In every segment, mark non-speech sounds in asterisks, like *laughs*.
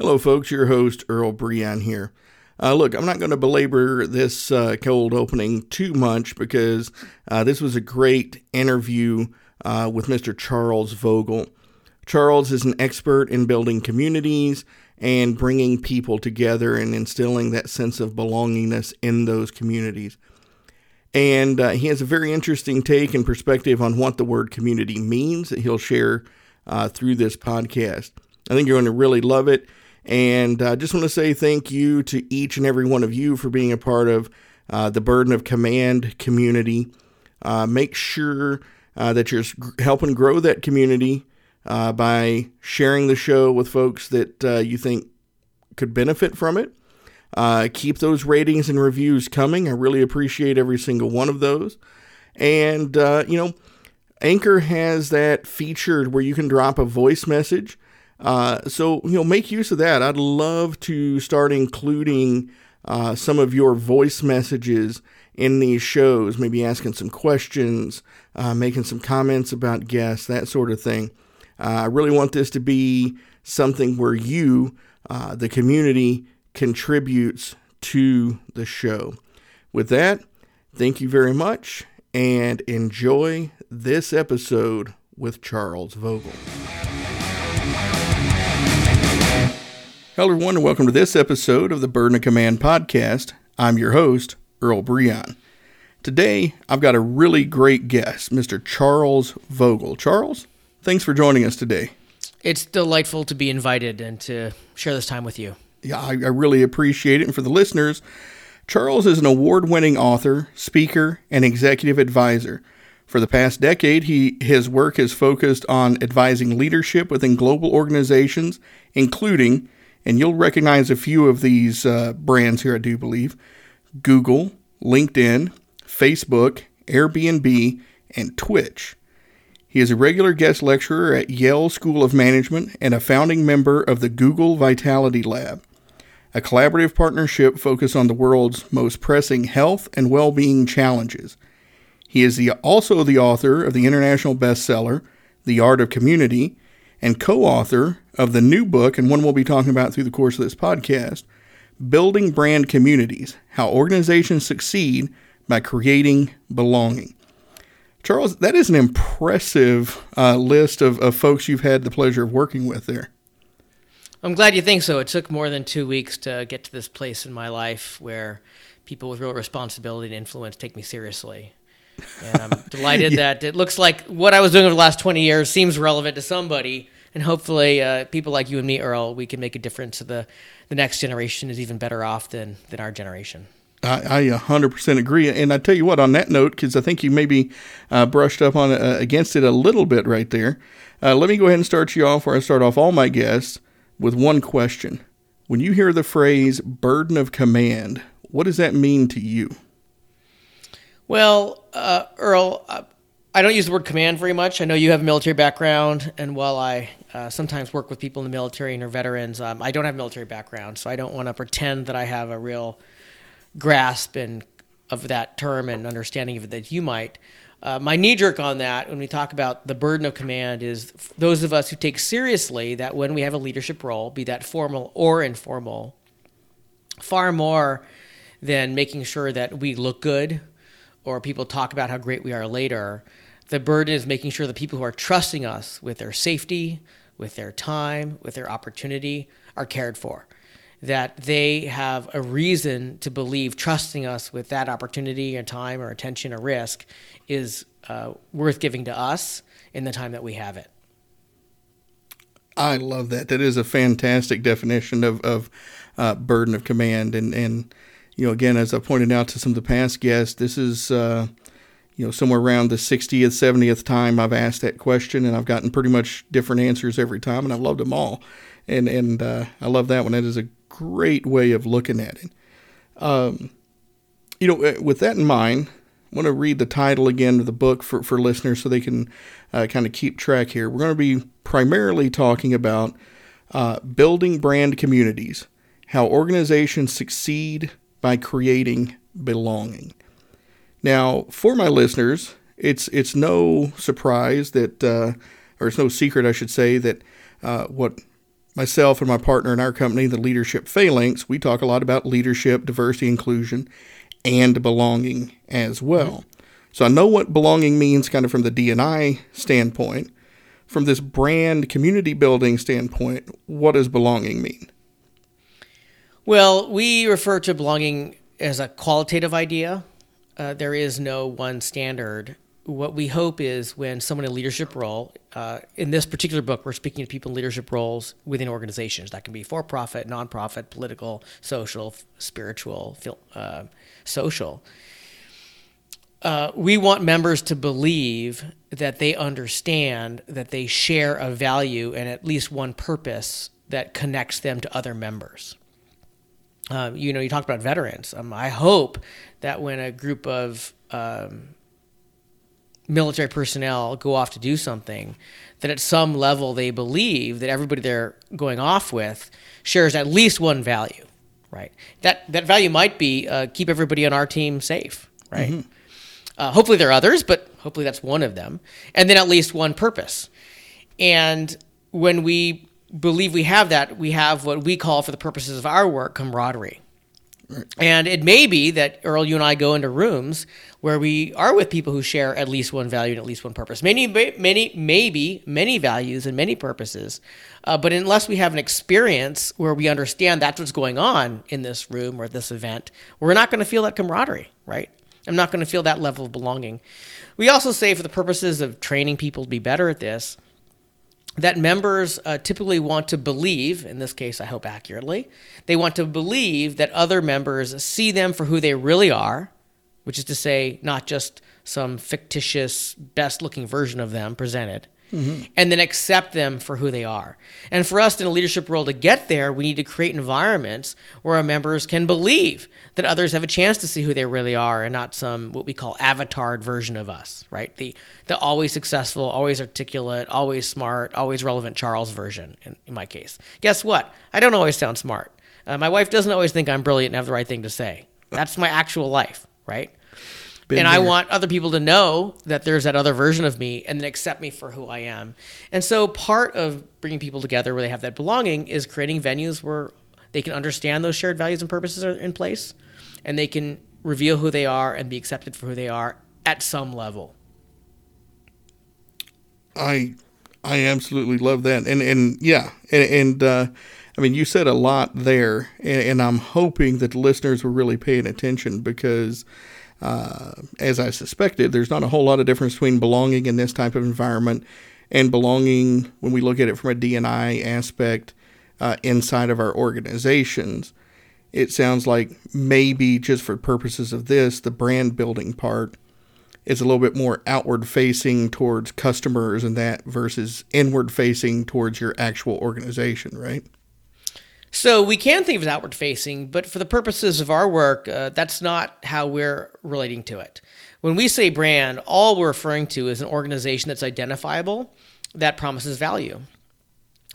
Hello, folks. Your host, Earl Breon here. Uh, look, I'm not going to belabor this uh, cold opening too much because uh, this was a great interview uh, with Mr. Charles Vogl. Charles is an expert in building communities and bringing people together and instilling that sense of belongingness in those communities. And uh, he has a very interesting take and perspective on what the word community means that he'll share uh, through this podcast. I think you're going to really love it. And I uh, just want to say thank you to each and every one of you for being a part of uh, the Burden of Command community. Uh, make sure uh, that you're helping grow that community uh, by sharing the show with folks that uh, you think could benefit from it. keep those ratings and reviews coming. I really appreciate every single one of those. And, you know, Anchor has that feature where you can drop a voice message. Uh, so, you know, make use of that. I'd love to start including uh, some of your voice messages in these shows, maybe asking some questions, uh, making some comments about guests, that sort of thing. Uh, I really want this to be something where you, uh, the community, contributes to the show. With that, thank you very much and enjoy this episode with Charles Vogl. Hello, everyone, and welcome to this episode of the Burden of Command podcast. I'm your host, Earl Breon. Today, I've got a really great guest, Mr. Charles Vogl. Charles, thanks for joining us today. It's delightful to be invited and to share this time with you. Yeah, I, I really appreciate it. And for the listeners, Charles is an award winning author, speaker, and executive advisor. For the past decade, he, his work has focused on advising leadership within global organizations, including and you'll recognize a few of these uh, brands here, I do believe Google, LinkedIn, Facebook, Airbnb, and Twitch. He is a regular guest lecturer at Yale School of Management and a founding member of the Google Vitality Lab, a collaborative partnership focused on the world's most pressing health and well being challenges. He is the, also the author of the international bestseller, The Art of Community, and co author of the new book, and one we'll be talking about through the course of this podcast Building Brand Communities How Organizations Succeed by Creating Belonging. Charles, that is an impressive uh, list of, of folks you've had the pleasure of working with there. I'm glad you think so. It took more than two weeks to get to this place in my life where people with real responsibility and influence take me seriously. And I'm *laughs* delighted yeah. that it looks like what I was doing over the last 20 years seems relevant to somebody. And hopefully, uh, people like you and me, Earl, we can make a difference. So the the next generation is even better off than than our generation. I, I 100% agree. And I tell you what, on that note, because I think you maybe uh, brushed up on uh, against it a little bit right there. Uh, let me go ahead and start you off where I start off all my guests with one question. When you hear the phrase burden of command, what does that mean to you? Well, uh, Earl, uh, I don't use the word command very much. I know you have a military background, and while I uh, sometimes work with people in the military and are veterans, um, I don't have military background, so I don't want to pretend that I have a real grasp and of that term and understanding of it that you might. Uh, my knee jerk on that, when we talk about the burden of command, is those of us who take seriously that when we have a leadership role, be that formal or informal, far more than making sure that we look good or people talk about how great we are later, The burden is making sure the people who are trusting us with their safety, with their time, with their opportunity are cared for. That they have a reason to believe trusting us with that opportunity or time or attention or risk is uh, worth giving to us in the time that we have it. I love that. That is a fantastic definition of, of uh, burden of command. And, and, you know, again, as I pointed out to some of the past guests, this is, uh, you know, somewhere around the 60th, 70th time I've asked that question, and I've gotten pretty much different answers every time, and I've loved them all. And, and uh, I love that one. That is a great way of looking at it. Um, you know, uh, with that in mind, I want to read the title again of the book for, for listeners so they can uh, kind of keep track here. We're going to be primarily talking about uh, building brand communities, how organizations succeed by creating belonging. Now, for my listeners, it's it's no surprise that, uh, or it's no secret, I should say, that uh, what myself and my partner in our company, the Leadership Phalanx, we talk a lot about leadership, diversity, inclusion, and belonging as well. So I know what belonging means kind of from the D&I standpoint. From this brand community building standpoint, what does belonging mean? Well, we refer to belonging as a qualitative idea. Uh, there is no one standard. What we hope is when someone in leadership role, uh, in this particular book, we're speaking to people in leadership roles within organizations. That can be for profit, nonprofit, political, social, spiritual, uh, social. Uh, we want members to believe that they understand that they share a value and at least one purpose that connects them to other members. Um, you know, you talked about veterans. Um, I hope that when a group of um, military personnel go off to do something, that at some level they believe that everybody they're going off with shares at least one value, right? That that value might be uh, keep everybody on our team safe, right? Mm-hmm. Uh, hopefully there are others, but hopefully that's one of them, and then at least one purpose. And when we believe we have that, we have what we call, for the purposes of our work, camaraderie. And it may be that Earl, you and I go into rooms where we are with people who share at least one value and at least one purpose. Many, many, maybe many values and many purposes. Uh, but unless we have an experience where we understand that's what's going on in this room or this event, we're not going to feel that camaraderie, right? I'm not going to feel that level of belonging. We also say, for the purposes of training people to be better at this, that members uh, typically want to believe, in this case, I hope accurately, they want to believe that other members see them for who they really are, which is to say, not just some fictitious, best looking version of them presented, mm-hmm. and then accept them for who they are. And for us in a leadership role to get there, we need to create environments where our members can believe that others have a chance to see who they really are and not some what we call avatared version of us, right? The the always successful, always articulate, always smart, always relevant Charles version in, in my case. Guess what? I don't always sound smart. Uh, my wife doesn't always think I'm brilliant and have the right thing to say. That's my actual life, right? Been and there. I want other people to know that there's that other version of me and then accept me for who I am. And so part of bringing people together where they have that belonging is creating venues where they can understand those shared values and purposes are in place and they can reveal who they are and be accepted for who they are at some level. I I absolutely love that. And and yeah, and, and uh, I mean you said a lot there and, and I'm hoping that the listeners were really paying attention because uh, as I suspected, there's not a whole lot of difference between belonging in this type of environment and belonging when we look at it from a D&I aspect uh, inside of our organizations. It sounds like maybe just for purposes of this, the brand building part is a little bit more outward facing towards customers and that versus inward facing towards your actual organization, right? So we can think of it as outward facing, but for the purposes of our work, uh, that's not how we're relating to it. When we say brand, all we're referring to is an organization that's identifiable that promises value.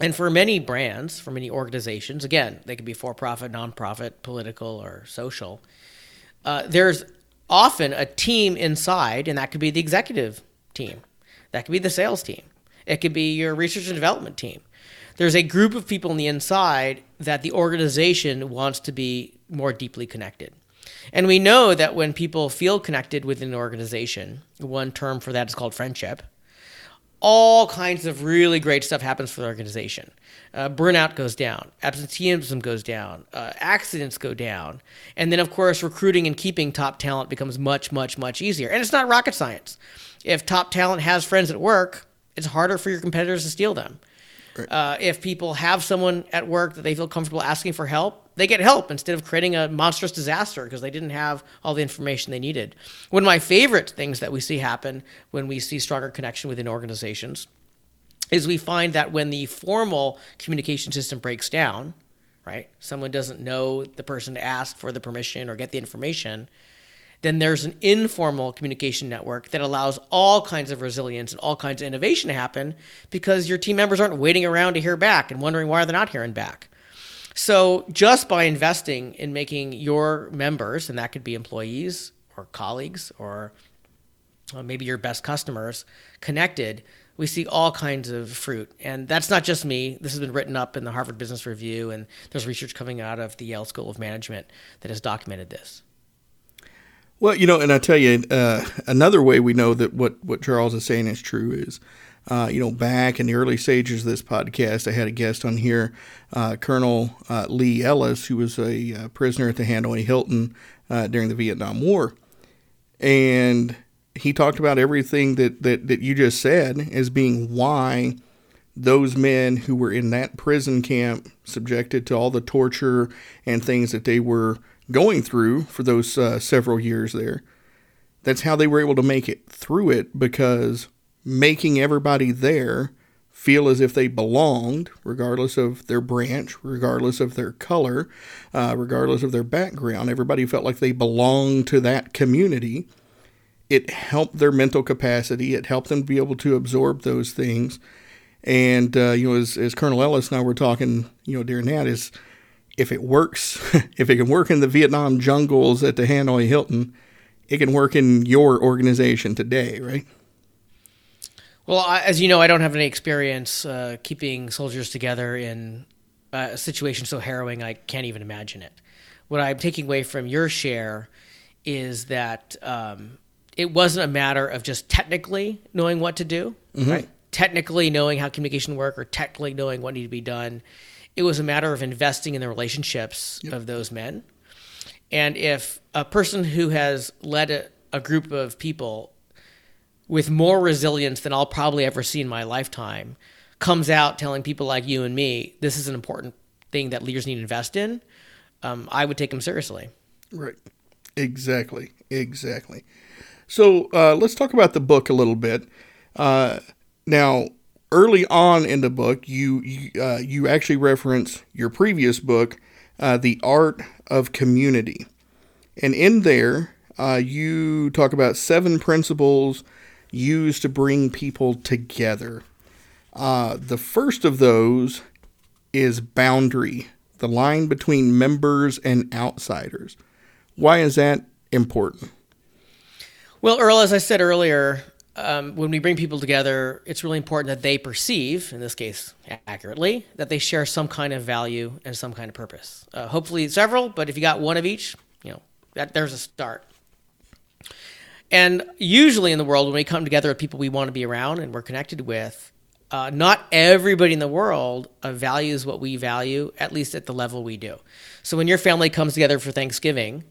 And for many brands, for many organizations, again, they could be for profit, nonprofit, political, or social, uh, there's often a team inside, and that could be the executive team, that could be the sales team, it could be your research and development team there's a group of people on the inside that the organization wants to be more deeply connected. And we know that when people feel connected within an organization, one term for that is called friendship, all kinds of really great stuff happens for the organization. Uh, burnout goes down, absenteeism goes down, uh, accidents go down, and then of course recruiting and keeping top talent becomes much, much, much easier. And it's not rocket science. If top talent has friends at work, it's harder for your competitors to steal them. Right. Uh, if people have someone at work that they feel comfortable asking for help, they get help instead of creating a monstrous disaster because they didn't have all the information they needed. One of my favorite things that we see happen when we see stronger connection within organizations is we find that when the formal communication system breaks down, right, someone doesn't know the person to ask for the permission or get the information, then there's an informal communication network that allows all kinds of resilience and all kinds of innovation to happen because your team members aren't waiting around to hear back and wondering why they're not hearing back. So, just by investing in making your members, and that could be employees or colleagues or uh, maybe your best customers, connected, we see all kinds of fruit. And that's not just me. This has been written up in the Harvard Business Review, and there's research coming out of the Yale School of Management that has documented this. Well, you know, and I tell you, uh, another way we know that what, what Charles is saying is true is uh, you know, back in the early stages of this podcast, I had a guest on here, uh, Colonel uh, Lee Ellis, who was a uh, prisoner at the Hanoi Hilton uh, during the Vietnam War. And he talked about everything that, that, that you just said as being why those men who were in that prison camp, subjected to all the torture and things that they were going through for those uh, several years there, that's how they were able to make it through it because making everybody there feel as if they belonged, regardless of their branch, regardless of their color, uh, regardless of their background. Everybody felt like they belonged to that community. It helped their mental capacity. It helped them be able to absorb those things. And uh, you know, as, as Colonel Ellis and I were talking, you know, during that is, if it works, *laughs* if it can work in the Vietnam jungles at the Hanoi Hilton, it can work in your organization today, right? Well, I, as you know, I don't have any experience uh, keeping soldiers together in a situation so harrowing I can't even imagine it. What I'm taking away from your share is that um, it wasn't a matter of just technically knowing what to do, mm-hmm. right? Technically knowing how communication work or technically knowing what needed to be done. It was a matter of investing in the relationships yep. of those men. And if a person who has led a, a group of people with more resilience than I'll probably ever see in my lifetime comes out telling people like you and me this is an important thing that leaders need to invest in, um, I would take them seriously. Right. Exactly. Exactly. So uh, let's talk about the book a little bit. Uh, now, early on in the book, you you, uh, you actually reference your previous book, uh, "The Art of Community," and in there, uh, you talk about seven principles used to bring people together. Uh, the first of those is boundary, the line between members and outsiders. Why is that important? Well, Earl, as I said earlier, um, when we bring people together, it's really important that they perceive, in this case accurately, that they share some kind of value and some kind of purpose. Uh, hopefully, several, but if you got one of each, you know, that there's a start. And usually in the world, when we come together with people we want to be around and we're connected with, uh, not everybody in the world uh, values what we value, at least at the level we do. So when your family comes together for Thanksgiving,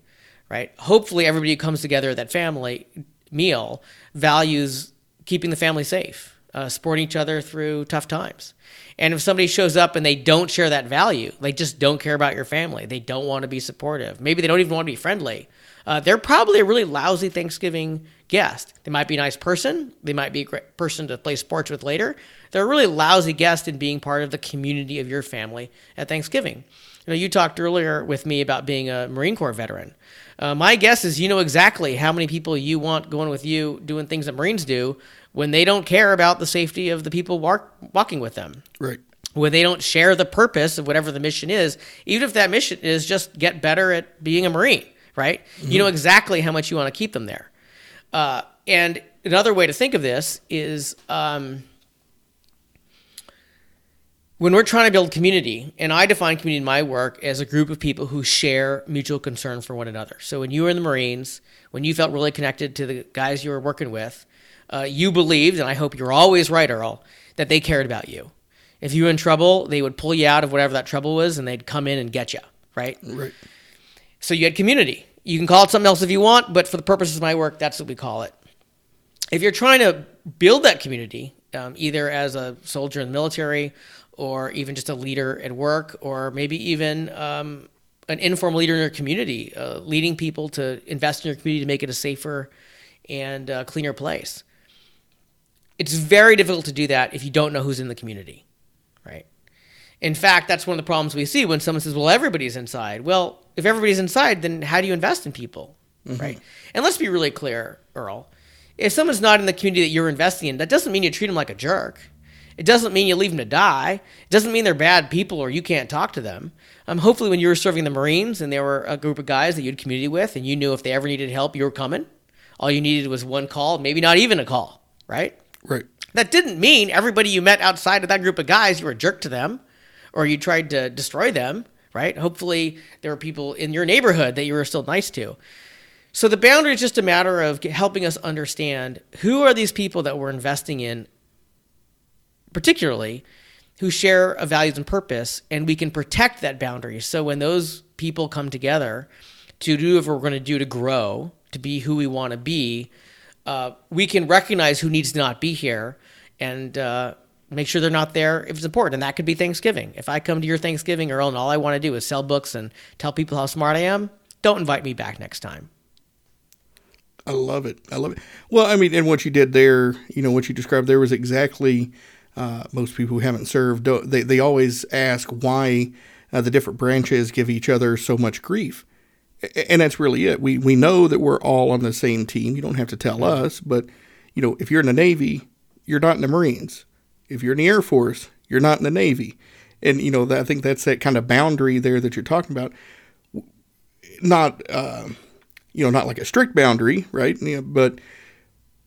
right? Hopefully, everybody who comes together at that family meal values keeping the family safe, uh, supporting each other through tough times. And if somebody shows up and they don't share that value, they just don't care about your family, they don't want to be supportive, maybe they don't even want to be friendly uh, they're probably a really lousy Thanksgiving guest. They might be a nice person. They might be a great person to play sports with later. They're a really lousy guest in being part of the community of your family at Thanksgiving. You know, you talked earlier with me about being a Marine Corps veteran. Uh, my guess is you know exactly how many people you want going with you doing things that Marines do when they don't care about the safety of the people walk, walking with them. Right. When they don't share the purpose of whatever the mission is, even if that mission is just get better at being a Marine right? Mm-hmm. You know exactly how much you want to keep them there. Uh, and another way to think of this is um, when we're trying to build community, and I define community in my work as a group of people who share mutual concern for one another. So when you were in the Marines, when you felt really connected to the guys you were working with, uh, you believed, and I hope you're always right, Earl, that they cared about you. If you were in trouble, they would pull you out of whatever that trouble was, and they'd come in and get you. Right. Right. So you had community. You can call it something else if you want, but for the purposes of my work, that's what we call it. If you're trying to build that community, um, either as a soldier in the military or even just a leader at work, or maybe even um, an informal leader in your community, uh, leading people to invest in your community to make it a safer and uh, cleaner place. It's very difficult to do that if you don't know who's in the community, right? In fact, that's one of the problems we see when someone says, "Well, everybody's inside." Well, if everybody's inside, then how do you invest in people, mm-hmm. right? And let's be really clear, Earl. If someone's not in the community that you're investing in, that doesn't mean you treat them like a jerk. It doesn't mean you leave them to die. It doesn't mean they're bad people or you can't talk to them. Um, hopefully, when you were serving the Marines and there were a group of guys that you had community with and you knew if they ever needed help, you were coming. All you needed was one call, maybe not even a call, right? Right. That didn't mean everybody you met outside of that group of guys, you were a jerk to them or you tried to destroy them, right? Hopefully, there were people in your neighborhood that you were still nice to. So the boundary is just a matter of helping us understand who are these people that we're investing in particularly who share a values and purpose, and we can protect that boundary. So when those people come together to do what we're going to do to grow, to be who we want to be, uh, we can recognize who needs to not be here and uh, make sure they're not there if it's important. And that could be Thanksgiving. If I come to your Thanksgiving, Earl, and all I want to do is sell books and tell people how smart I am, don't invite me back next time. I love it. I love it. Well, I mean, and what you did there, you know, what you described there was exactly uh, most people who haven't served, they, they always ask why uh, the different branches give each other so much grief. And that's really it. We, we know that we're all on the same team. You don't have to tell us, but you know, if you're in the Navy, you're not in the Marines. If you're in the Air Force, you're not in the Navy. And you know, I think that's that kind of boundary there that you're talking about. Not, uh, you know, not like a strict boundary, right? You know, but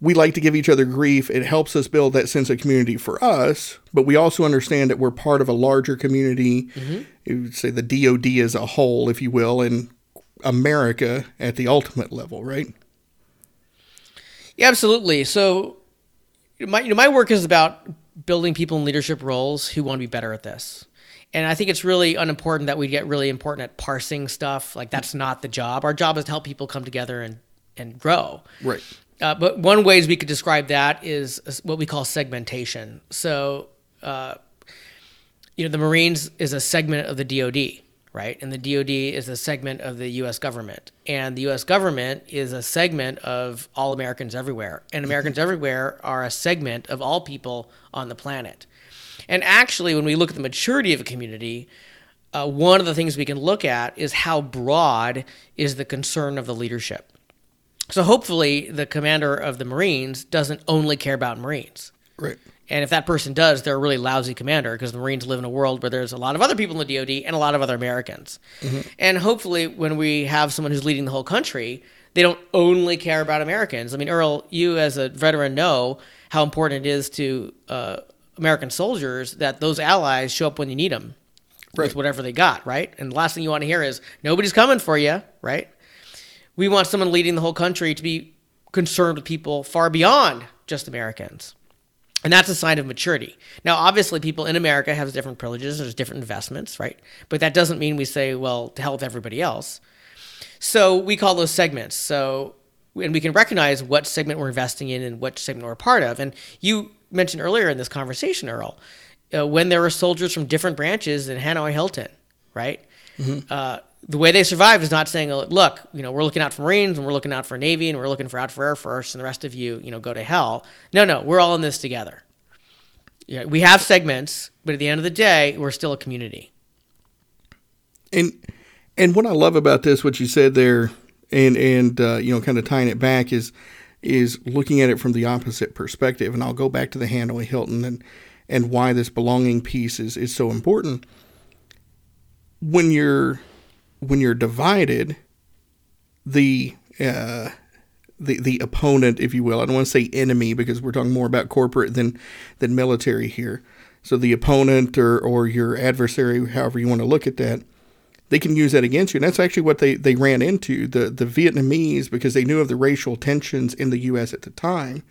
we like to give each other grief. It helps us build that sense of community for us, but we also understand that we're part of a larger community. Mm-hmm. You would say the DoD as a whole, if you will, and America at the ultimate level, right? Yeah, absolutely. So, my you know my work is about building people in leadership roles who want to be better at this. And I think it's really unimportant that we get really important at parsing stuff. Like that's not the job. Our job is to help people come together and and grow. Right. Uh, but one ways we could describe that is what we call segmentation. So, uh, you know, the Marines is a segment of the DoD, right? And the DoD is a segment of the U.S. government, and the U.S. government is a segment of all Americans everywhere, and mm-hmm. Americans everywhere are a segment of all people on the planet. And actually, when we look at the maturity of a community, uh, one of the things we can look at is how broad is the concern of the leadership. So hopefully, the commander of the Marines doesn't only care about Marines. Right. And if that person does, they're a really lousy commander because the Marines live in a world where there's a lot of other people in the DoD and a lot of other Americans. Mm-hmm. And hopefully, when we have someone who's leading the whole country, they don't only care about Americans. I mean, Earl, you as a veteran know how important it is to uh, American soldiers that those allies show up when you need them right. with whatever they got, right? And the last thing you want to hear is nobody's coming for you, right? We want someone leading the whole country to be concerned with people far beyond just Americans. And that's a sign of maturity. Now, obviously, people in America have different privileges, there's different investments, right? But that doesn't mean we say, well, to hell with everybody else. So we call those segments. So, and we can recognize what segment we're investing in and what segment we're a part of. And you mentioned earlier in this conversation, Earl, uh, when there were soldiers from different branches in Hanoi Hilton, right? Mm-hmm. Uh, the way they survive is not saying, look, you know, we're looking out for Marines and we're looking out for Navy and we're looking for out for Air Force and the rest of you, you know, go to hell. No, no, we're all in this together. Yeah, we have segments, but at the end of the day, we're still a community. And and what I love about this, what you said there, and and uh, you know, kind of tying it back is is looking at it from the opposite perspective. And I'll go back to the Hanoi Hilton and and why this belonging piece is is so important. When you're when you're divided, the uh, the the opponent, if you will, I don't want to say enemy because we're talking more about corporate than than military here. So the opponent or, or your adversary, however you want to look at that, they can use that against you. And that's actually what they, they ran into. The, the Vietnamese, because they knew of the racial tensions in the U.S. at the time,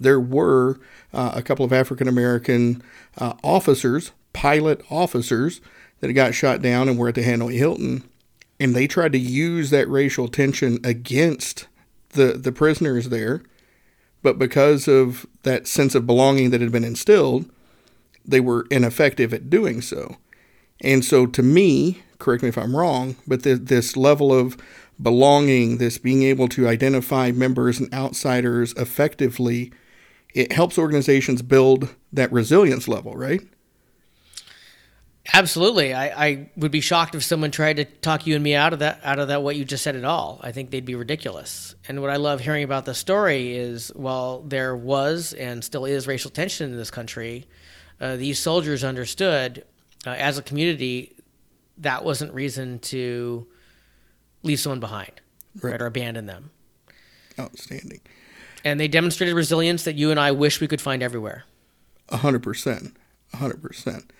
there were uh, a couple of African American uh, officers, pilot officers, that got shot down and were at the Hanoi Hilton. And they tried to use that racial tension against the, the prisoners there. But because of that sense of belonging that had been instilled, they were ineffective at doing so. And so, to me, correct me if I'm wrong, but the, this level of belonging, this being able to identify members and outsiders effectively, it helps organizations build that resilience level, right? Absolutely. I, I would be shocked if someone tried to talk you and me out of that out of that what you just said at all. I think they'd be ridiculous. And what I love hearing about the story is while there was and still is racial tension in this country, uh, these soldiers understood uh, as a community that wasn't reason to leave someone behind right. right or abandon them. Outstanding. And they demonstrated resilience that you and I wish we could find everywhere. A hundred percent. A hundred percent.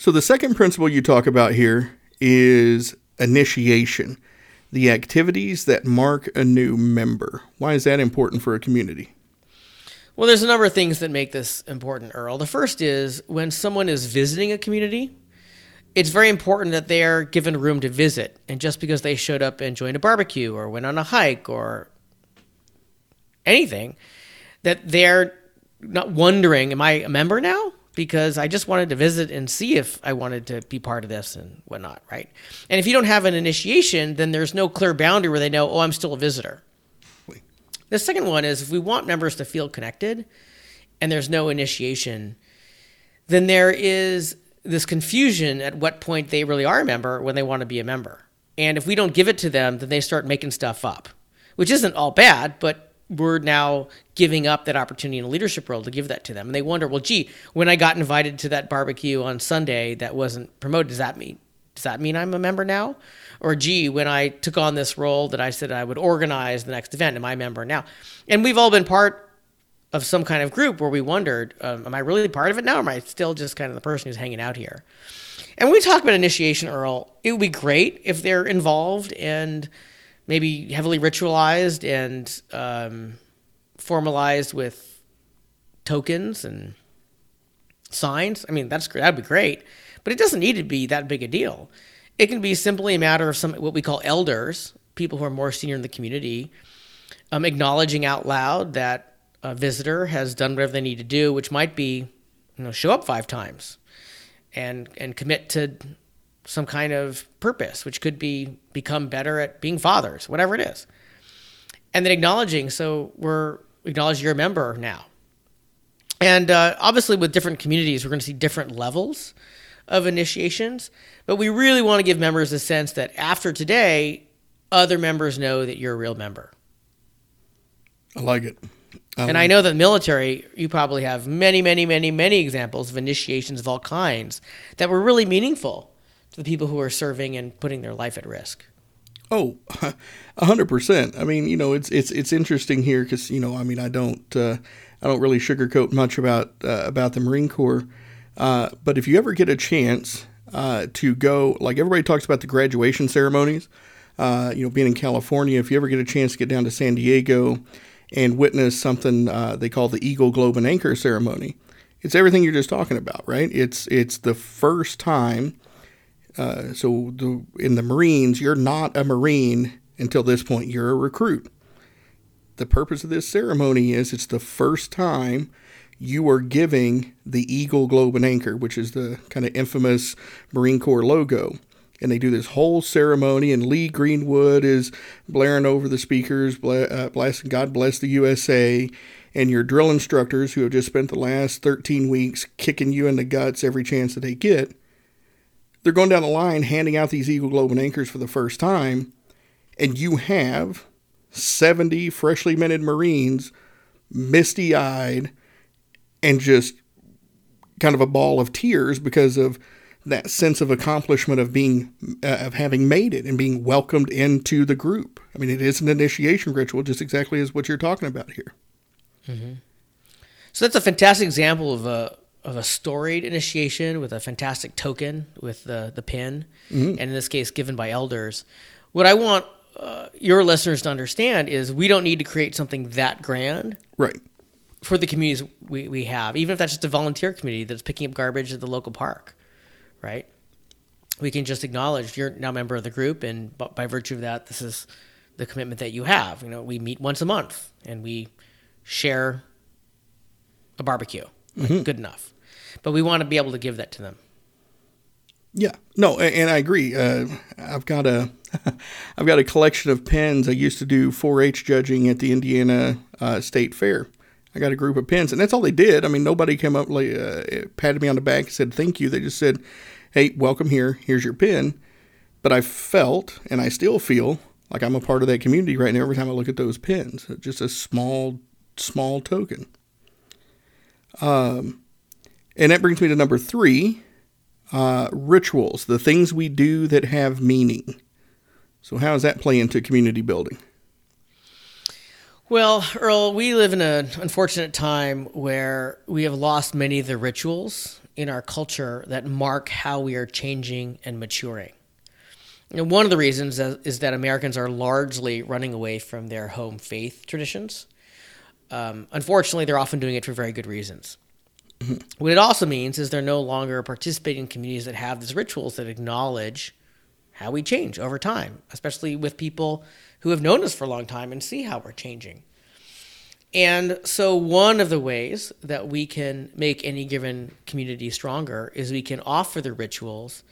So the second principle you talk about here is initiation, the activities that mark a new member. Why is that important for a community? Well, there's a number of things that make this important, Earl. The first is when someone is visiting a community, it's very important that they are given room to visit. And just because they showed up and joined a barbecue or went on a hike or anything, that they're not wondering, am I a member now? Because I just wanted to visit and see if I wanted to be part of this and whatnot, right? And if you don't have an initiation, then there's no clear boundary where they know, oh, I'm still a visitor. The second one is if we want members to feel connected and there's no initiation, then there is this confusion at what point they really are a member when they want to be a member. And if we don't give it to them, then they start making stuff up, which isn't all bad, but we're now giving up that opportunity in a leadership role to give that to them. And they wonder, well, gee, when I got invited to that barbecue on Sunday that wasn't promoted, does that mean does that mean I'm a member now? Or gee, when I took on this role that I said I would organize the next event, am I a member now? And we've all been part of some kind of group where we wondered, um, am I really part of it now? Or am I still just kind of the person who's hanging out here? And when we talk about initiation, Earl, it would be great if they're involved and maybe heavily ritualized and um, formalized with tokens and signs. I mean, that's that'd be great, but it doesn't need to be that big a deal. It can be simply a matter of some what we call elders, people who are more senior in the community, um, acknowledging out loud that a visitor has done whatever they need to do, which might be, you know, show up five times, and and commit to some kind of purpose, which could be become better at being fathers, whatever it is. And then acknowledging, so we're acknowledging you're a member now. And uh, obviously, with different communities, we're going to see different levels of initiations. But we really want to give members a sense that after today, other members know that you're a real member. I like it. I and like I know that military, you probably have many, many, many, many examples of initiations of all kinds that were really meaningful the people who are serving and putting their life at risk. Oh, *laughs* a hundred percent. I mean, you know, it's it's it's interesting here because you know, I mean, I don't uh, I don't really sugarcoat much about uh, about the Marine Corps, uh, but if you ever get a chance uh, to go, like everybody talks about the graduation ceremonies, uh, you know, being in California, if you ever get a chance to get down to San Diego and witness something uh, they call the Eagle Globe and Anchor ceremony, it's everything you're just talking about, right? It's it's the first time uh, so the, in the Marines, you're not a Marine until this point. You're a recruit. The purpose of this ceremony is it's the first time you are giving the Eagle, Globe, and Anchor, which is the kind of infamous Marine Corps logo. And they do this whole ceremony, and Lee Greenwood is blaring over the speakers, uh, blasting God bless the USA. And your drill instructors, who have just spent the last 13 weeks kicking you in the guts every chance that they get, they're going down the line handing out these Eagle Globe and Anchors for the first time, and you have 70 freshly minted Marines, misty eyed, and just kind of a ball of tears because of that sense of accomplishment of being uh, of having made it and being welcomed into the group. I mean, it is an initiation ritual, just exactly as what you're talking about here. Mm-hmm. So that's a fantastic example of a of a storied initiation with a fantastic token with the the pin, and in this case, given by elders. What I want uh, your listeners to understand is we don't need to create something that grand Right. for the communities we, we have, even if that's just a volunteer community that's picking up garbage at the local park, right? We can just acknowledge you're now a member of the group, and b- by virtue of that, this is the commitment that you have. You know, we meet once a month and we share a barbecue. Like, Good enough, but we want to be able to give that to them. Yeah, no, and I agree. Uh, I've got a, *laughs* I've got a collection of pens. I used to do 4-H judging at the Indiana uh, State Fair. I got a group of pens, and that's all they did. I mean, nobody came up like uh, patted me on the back and said thank you. They just said, "Hey, welcome here. Here's your pen." But I felt, and I still feel, like I'm a part of that community right now. Every time I look at those It's just a small, small token. Um, and that brings me to number three uh, rituals, the things we do that have meaning. So, how does that play into community building? Well, Earl, we live in an unfortunate time where we have lost many of the rituals in our culture that mark how we are changing and maturing. And one of the reasons is that Americans are largely running away from their home faith traditions. Um, unfortunately, they're often doing it for very good reasons. Mm-hmm. What it also means is they're no longer participating in communities that have these rituals that acknowledge how we change over time, especially with people who have known us for a long time and see how we're changing. And so, one of the ways that we can make any given community stronger is we can offer the rituals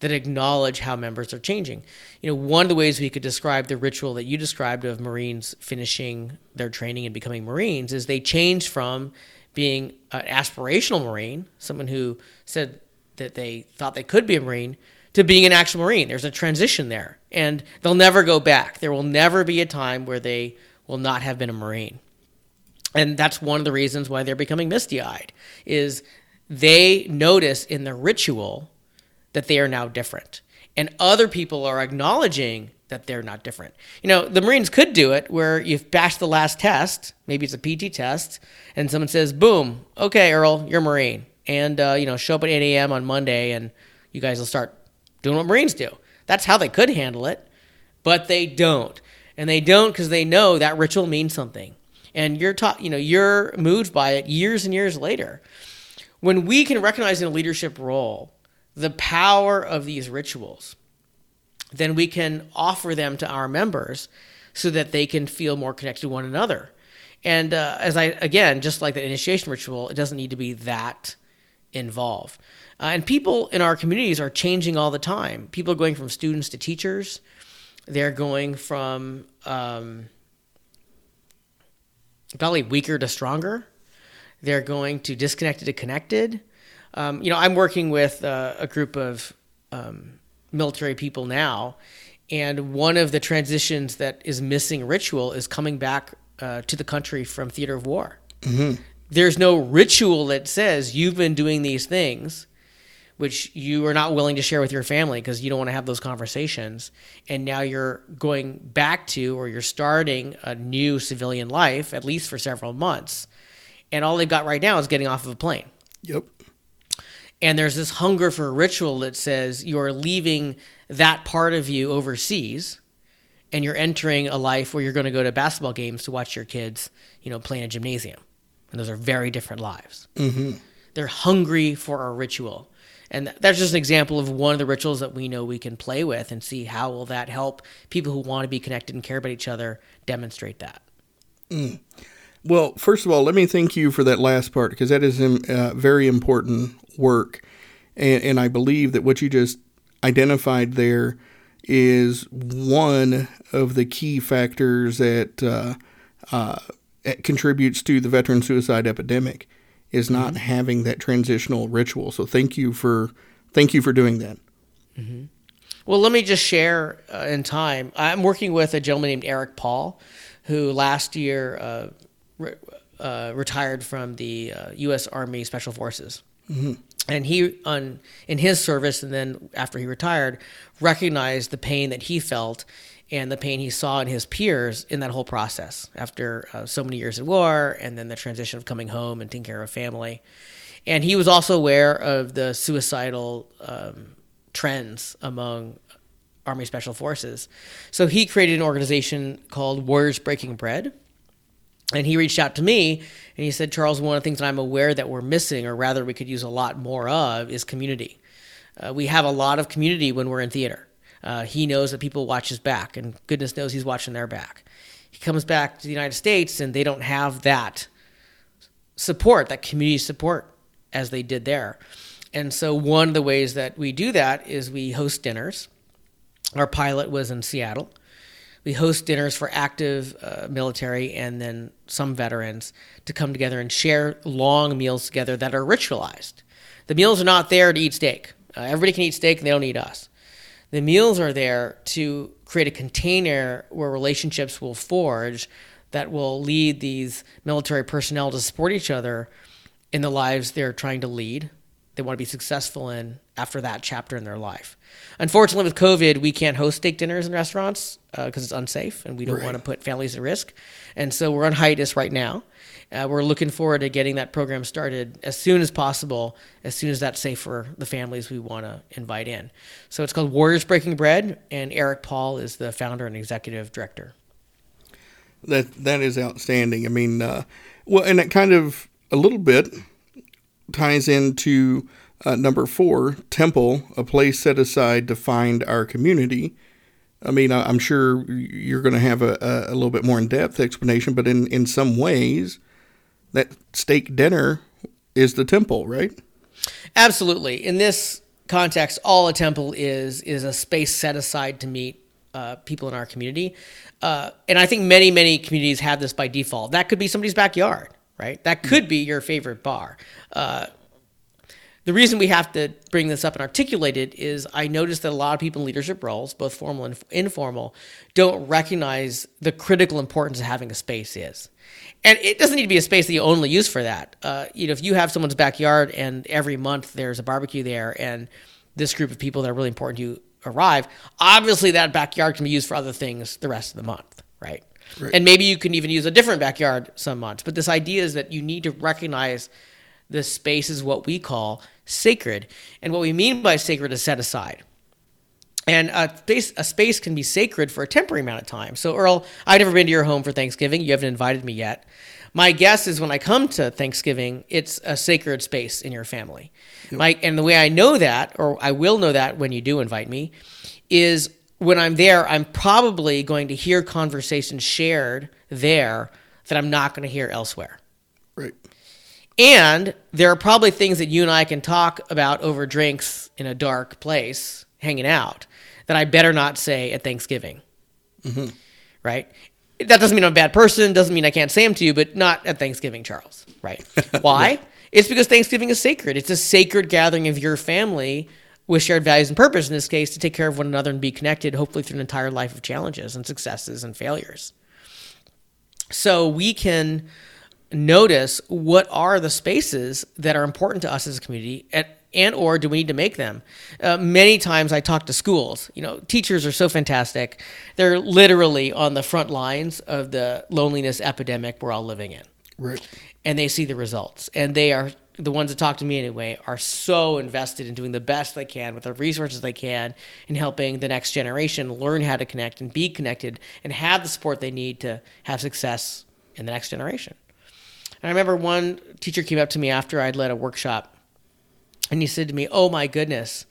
that acknowledge how members are changing. You know, one of the ways we could describe the ritual that you described of Marines finishing their training and becoming Marines is they change from being an aspirational Marine, someone who said that they thought they could be a Marine, to being an actual Marine. There's a transition there, and they'll never go back. There will never be a time where they will not have been a Marine. And that's one of the reasons why they're becoming misty-eyed is they notice in the ritual that they are now different. And other people are acknowledging that they're not different. You know, the Marines could do it where you've passed the last test, maybe it's a PT test, and someone says, boom, okay, Earl, you're Marine. And, uh, you know, show up at 8 a.m. on Monday and you guys will start doing what Marines do. That's how they could handle it, but they don't. And they don't because they know that ritual means something. And you're taught, you know, you're moved by it years and years later. When we can recognize in a leadership role the power of these rituals, then we can offer them to our members so that they can feel more connected to one another. And uh, as I, again, just like the initiation ritual, it doesn't need to be that involved. Uh, and people in our communities are changing all the time. People are going from students to teachers. They're going from, um, weaker to stronger. They're going to disconnected to connected. Um, you know, I'm working with uh, a group of um, military people now, and one of the transitions that is missing ritual is coming back uh, to the country from theater of war. There's no ritual that says you've been doing these things, which you are not willing to share with your family because you don't want to have those conversations, and now you're going back to or you're starting a new civilian life, at least for several months, and all they've got right now is getting off of a plane. Yep. And there's this hunger for a ritual that says you're leaving that part of you overseas and you're entering a life where you're going to go to basketball games to watch your kids, you know, play in a gymnasium. And those are very different lives. Mm-hmm. They're hungry for a ritual. And that's just an example of one of the rituals that we know we can play with and see how will that help people who want to be connected and care about each other demonstrate that. Well, first of all, let me thank you for that last part because that is um, uh, very important work. And, and I believe that what you just identified there is one of the key factors that uh, uh, contributes to the veteran suicide epidemic is not having that transitional ritual. So thank you for thank you for doing that. Well, let me just share uh, in time. I'm working with a gentleman named Eric Paul, who last year uh, re- uh, retired from the uh, U.S. Army Special Forces. And he, on in his service, and then after he retired, recognized the pain that he felt and the pain he saw in his peers in that whole process after uh, so many years in war, and then the transition of coming home and taking care of family. And he was also aware of the suicidal um, trends among Army Special Forces. So he created an organization called Warriors Breaking Bread. And he reached out to me and he said, Charles, one of the things that I'm aware that we're missing, or rather we could use a lot more of, is community. Uh, we have a lot of community when we're in theater. Uh, he knows that people watch his back, and goodness knows he's watching their back. He comes back to the United States, and they don't have that support, that community support, as they did there. And so, one of the ways that we do that is we host dinners. Our pilot was in Seattle. We host dinners for active uh, military and then some veterans to come together and share long meals together that are ritualized. The meals are not there to eat steak. Uh, everybody can eat steak and they don't eat us. The meals are there to create a container where relationships will forge that will lead these military personnel to support each other in the lives they're trying to lead, they want to be successful in after that chapter in their life. Unfortunately, with COVID, we can't host steak dinners in restaurants because uh, it's unsafe and we don't right. want to put families at risk. And so we're on hiatus right now. Uh, we're looking forward to getting that program started as soon as possible, as soon as that's safe for the families we want to invite in. So it's called Warriors Breaking Bread, and Eric Paul is the founder and executive director. That that is outstanding. I mean, uh, well, and it kind of a little bit ties into uh, number four, temple, a place set aside to find our community. I mean, I'm sure you're going to have a, a little bit more in depth explanation, but in, in some ways, that steak dinner is the temple, right? Absolutely. In this context, all a temple is is a space set aside to meet uh, people in our community. Uh, and I think many, many communities have this by default. That could be somebody's backyard right? That could be your favorite bar. Uh, the reason we have to bring this up and articulate it is I noticed that a lot of people in leadership roles, both formal and informal, don't recognize the critical importance of having a space is. And it doesn't need to be a space that you only use for that. Uh, you know, if you have someone's backyard and every month there's a barbecue there and this group of people that are really important to you arrive, obviously that backyard can be used for other things the rest of the month, right? Right. And maybe you can even use a different backyard some months. But this idea is that you need to recognize the space is what we call sacred. And what we mean by sacred is set aside. And a space, a space can be sacred for a temporary amount of time. So, Earl, I've never been to your home for Thanksgiving. You haven't invited me yet. My guess is when I come to Thanksgiving, it's a sacred space in your family. Yep. My, and the way I know that, or I will know that when you do invite me, is when I'm there, I'm probably going to hear conversations shared there that I'm not going to hear elsewhere. And there are probably things that you and I can talk about over drinks in a dark place, hanging out, that I better not say at Thanksgiving. Mm-hmm. Right? That doesn't mean I'm a bad person, doesn't mean I can't say them to you, but not at Thanksgiving, Charles. Right? *laughs* Why? yeah. It's because Thanksgiving is sacred. It's a sacred gathering of your family with shared values and purpose in this case to take care of one another and be connected hopefully through an entire life of challenges and successes and failures so we can notice what are the spaces that are important to us as a community and, and or do we need to make them? Uh, many times i talk to schools. You know teachers are so fantastic. They're literally on the front lines of the loneliness epidemic we're all living in. Right. And they see the results. And they are the ones that talk to me anyway, are so invested in doing the best they can with the resources they can in helping the next generation learn how to connect and be connected and have the support they need to have success in the next generation. And I remember one teacher came up to me after I'd led a workshop and he said to me, Oh my goodness,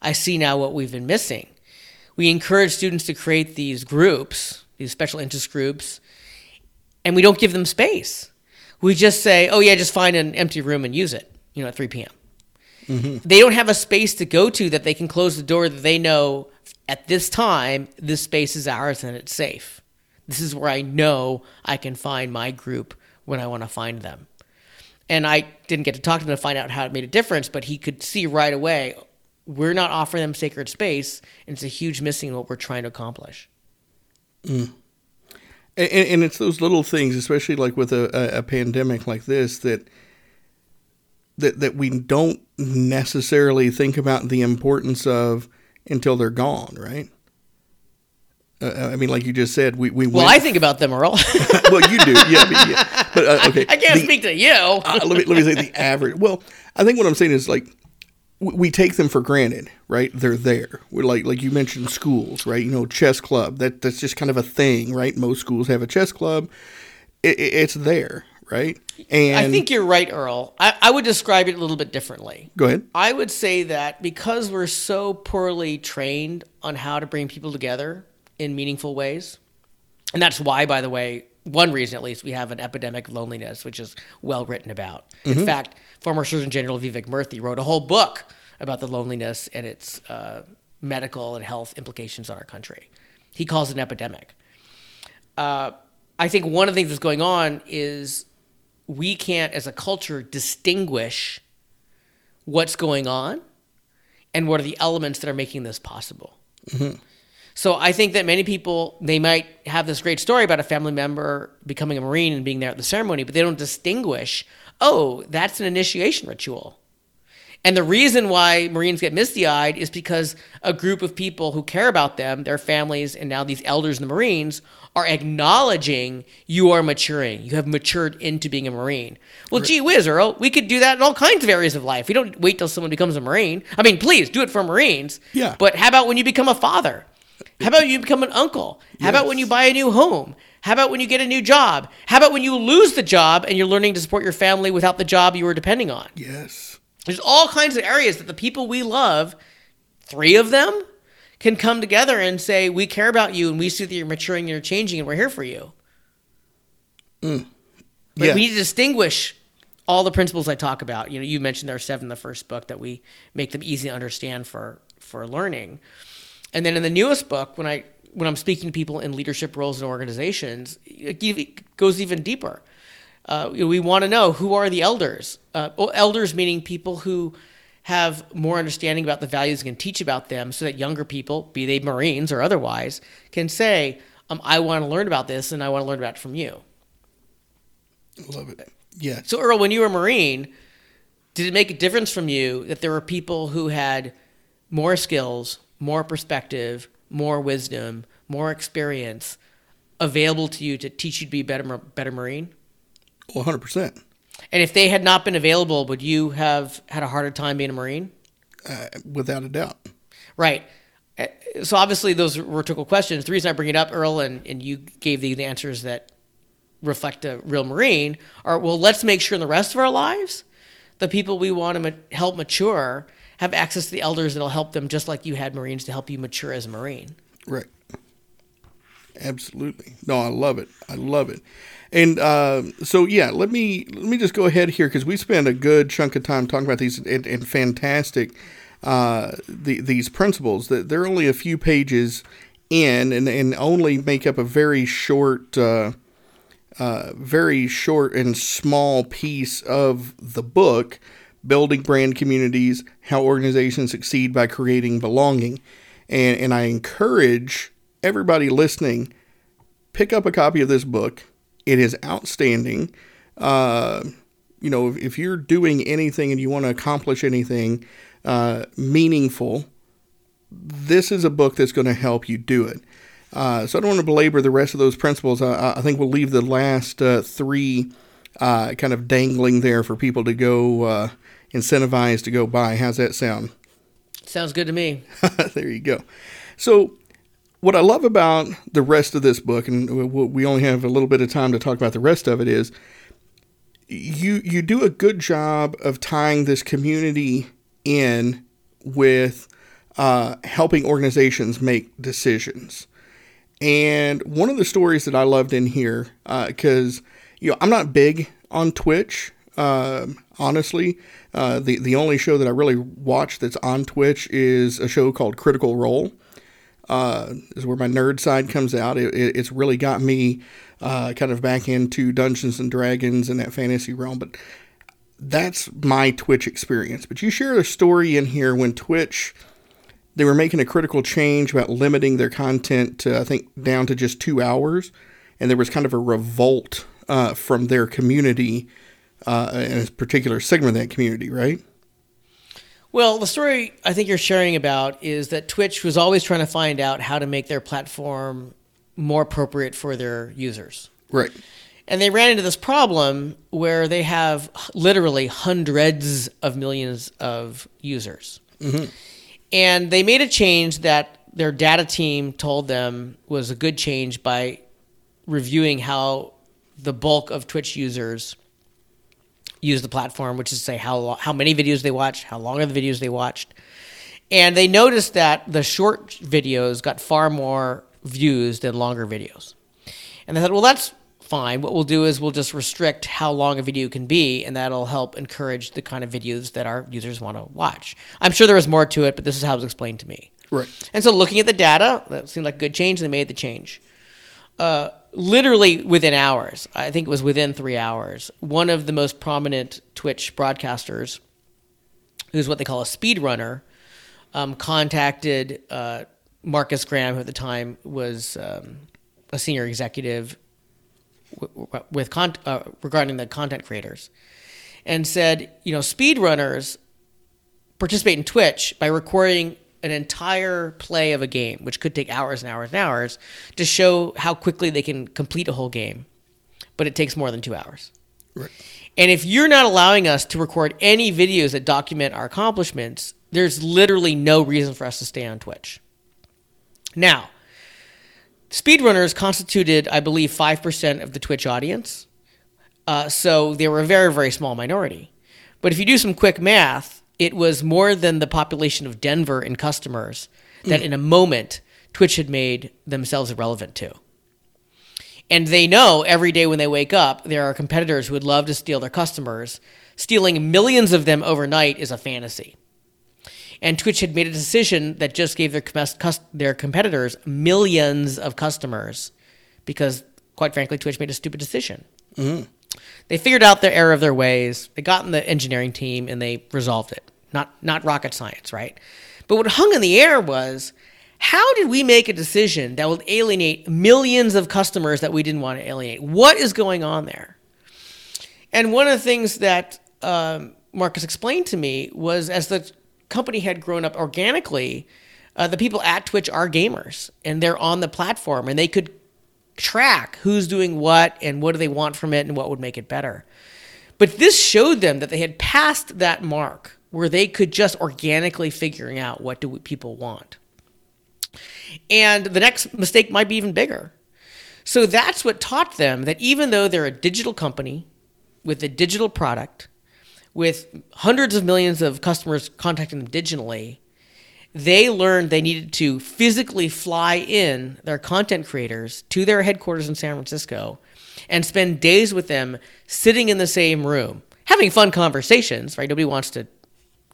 I see now what we've been missing. We encourage students to create these groups, these special interest groups, and we don't give them space we just say, oh, yeah, just find an empty room and use it, you know, at 3 p.m. Mm-hmm. They don't have a space to go to that they can close the door that they know at this time, this space is ours and it's safe. This is where I know I can find my group when I want to find them. And I didn't get to talk to him to find out how it made a difference, but he could see right away we're not offering them sacred space, and it's a huge missing in what we're trying to accomplish. Mm. And, and it's those little things, especially like with a, a pandemic like this, that that that we don't necessarily think about the importance of until they're gone, right? Uh, I mean, like you just said, we we Well, went, I think about them, Earl. *laughs* well, you do, yeah, but, yeah. but uh, okay. *laughs* I can't the- speak to you. *laughs* uh, let me let me say the average. Well, I think what I'm saying is like we, we take them for granted, right? They're there. We're like like you mentioned schools, right? You know, chess club. That that's just kind of a thing, right? Most schools have a chess club. It, it, it's there, right? And I think you're right, Earl. I, I would describe it a little bit differently. go ahead. I would say that because we're so poorly trained on how to bring people together in meaningful ways, and that's why, by the way, one reason at least we have an epidemic of loneliness, which is well written about. In fact, former Surgeon General Vivek Murthy wrote a whole book about the loneliness and its uh, medical and health implications on our country. He calls it an epidemic. Uh, I think one of the things that's going on is we can't, as a culture, distinguish what's going on and what are the elements that are making this possible. So I think that many people they might have this great story about a family member becoming a marine and being there at the ceremony, but they don't distinguish. Oh, that's an initiation ritual. And the reason why Marines get misty eyed is because a group of people who care about them, their families, and now these elders in the Marines are acknowledging you are maturing. You have matured into being a Marine. Well, gee whiz, Earl, we could do that in all kinds of areas of life. We don't wait till someone becomes a Marine. I mean, please do it for Marines. Yeah. But how about when you become a father? How about you become an uncle? How about when you buy a new home? How about when you get a new job? How about when you lose the job and you're learning to support your family without the job you were depending on? Yes. There's all kinds of areas that the people we love, three of them, can come together and say, We care about you and we see that you're maturing and you're changing and we're here for you. Mm. But Yeah. we need to distinguish all the principles I talk about. You know, you mentioned there are seven in the first book that we make them easy to understand for for learning. And then in the newest book, when I when I'm speaking to people in leadership roles and organizations, it goes even deeper. Uh, we want to know who are the elders. Uh, elders meaning people who have more understanding about the values and can teach about them, so that younger people, be they Marines or otherwise, can say, um, "I want to learn about this, and I want to learn about it from you." Love it. Yeah. So, Earl, when you were a Marine, did it make a difference from you that there were people who had more skills, more perspective, more wisdom, more experience available to you to teach you to be a better, better Marine? Well, 100%. And if they had not been available, would you have had a harder time being a Marine? Uh, without a doubt. Right. Uh, So obviously those rhetorical questions. The reason I bring it up, Earl, and, and you gave the, the answers that reflect a real Marine are, well, let's make sure in the rest of our lives, the people we want to ma- help mature have access to the elders that'll help them just like you had Marines to help you mature as a Marine. Right. Absolutely. No, I love it. I love it. And uh, so, yeah, let me let me just go ahead here because we spent a good chunk of time talking about these and, and fantastic uh, the, these principles. That they're only a few pages in and, and only make up a very short, uh, uh, very short and small piece of the book. Building brand communities, how organizations succeed by creating belonging. And, and I encourage everybody listening, pick up a copy of this book. It is outstanding. Uh, you know, if, if you're doing anything and you want to accomplish anything uh, meaningful, this is a book that's going to help you do it. Uh, so I don't want to belabor the rest of those principles. I, I think we'll leave the last uh, three uh, kind of dangling there for people to go uh, incentivize to go buy. How's that sound? Sounds good to me. *laughs* there you go. So, what I love about the rest of this book, and we only have a little bit of time to talk about the rest of it, is you you do a good job of tying this community in with uh, helping organizations make decisions. And one of the stories that I loved in here, because you know I'm not big on Twitch. Um honestly, uh, the the only show that I really watch that's on Twitch is a show called Critical Role. Uh, is where my nerd side comes out. It, it, it's really got me uh, kind of back into Dungeons and Dragons and that fantasy realm. But that's my Twitch experience. But you share a story in here when Twitch they were making a critical change about limiting their content to I think down to just two hours, and there was kind of a revolt uh, from their community, uh, in a particular segment of that community, right? Well, the story I think you're sharing about is that Twitch was always trying to find out how to make their platform more appropriate for their users. Right. And they ran into this problem where they have literally hundreds of millions of users. And they made a change that their data team told them was a good change by reviewing how the bulk of Twitch users use the platform, which is to say how lo- how many videos they watched, how long are the videos they watched, and they noticed that the short videos got far more views than longer videos. And they thought, well, that's fine. What we'll do is we'll just restrict how long a video can be, and that'll help encourage the kind of videos that our users want to watch. I'm sure there was more to it, but this is how it was explained to me. Right. And so looking at the data, that seemed like a good change. They made the change. Uh, literally within hours, I think it was within three hours, one of the most prominent Twitch broadcasters, who's what they call a speedrunner, um, contacted uh, Marcus Graham, who at the time was um, a senior executive w- with con- uh, regarding the content creators, and said, you know, speedrunners participate in Twitch by recording an entire play of a game, which could take hours and hours and hours, to show how quickly they can complete a whole game. But it takes more than two hours. Right. And if you're not allowing us to record any videos that document our accomplishments, there's literally no reason for us to stay on Twitch. Now, speedrunners constituted, I believe, 5% of the Twitch audience. Uh, so they were a very, very small minority. But if you do some quick math, it was more than the population of Denver in customers that mm. in a moment Twitch had made themselves irrelevant to. And they know every day when they wake up, there are competitors who would love to steal their customers. Stealing millions of them overnight is a fantasy. And Twitch had made a decision that just gave their, their competitors millions of customers because, quite frankly, Twitch made a stupid decision. Mm-hmm. They figured out the error of their ways. They got in the engineering team and they resolved it. Not not rocket science, right? But what hung in the air was how did we make a decision that would alienate millions of customers that we didn't want to alienate? What is going on there? And one of the things that um, Marcus explained to me was as the company had grown up organically, uh, the people at Twitch are gamers and they're on the platform and they could track who's doing what and what do they want from it and what would make it better. But this showed them that they had passed that mark where they could just organically figuring out what do people want. And the next mistake might be even bigger. So that's what taught them that even though they're a digital company with a digital product, with hundreds of millions of customers contacting them digitally, they learned they needed to physically fly in their content creators to their headquarters in San Francisco and spend days with them sitting in the same room, having fun conversations, right? Nobody wants to,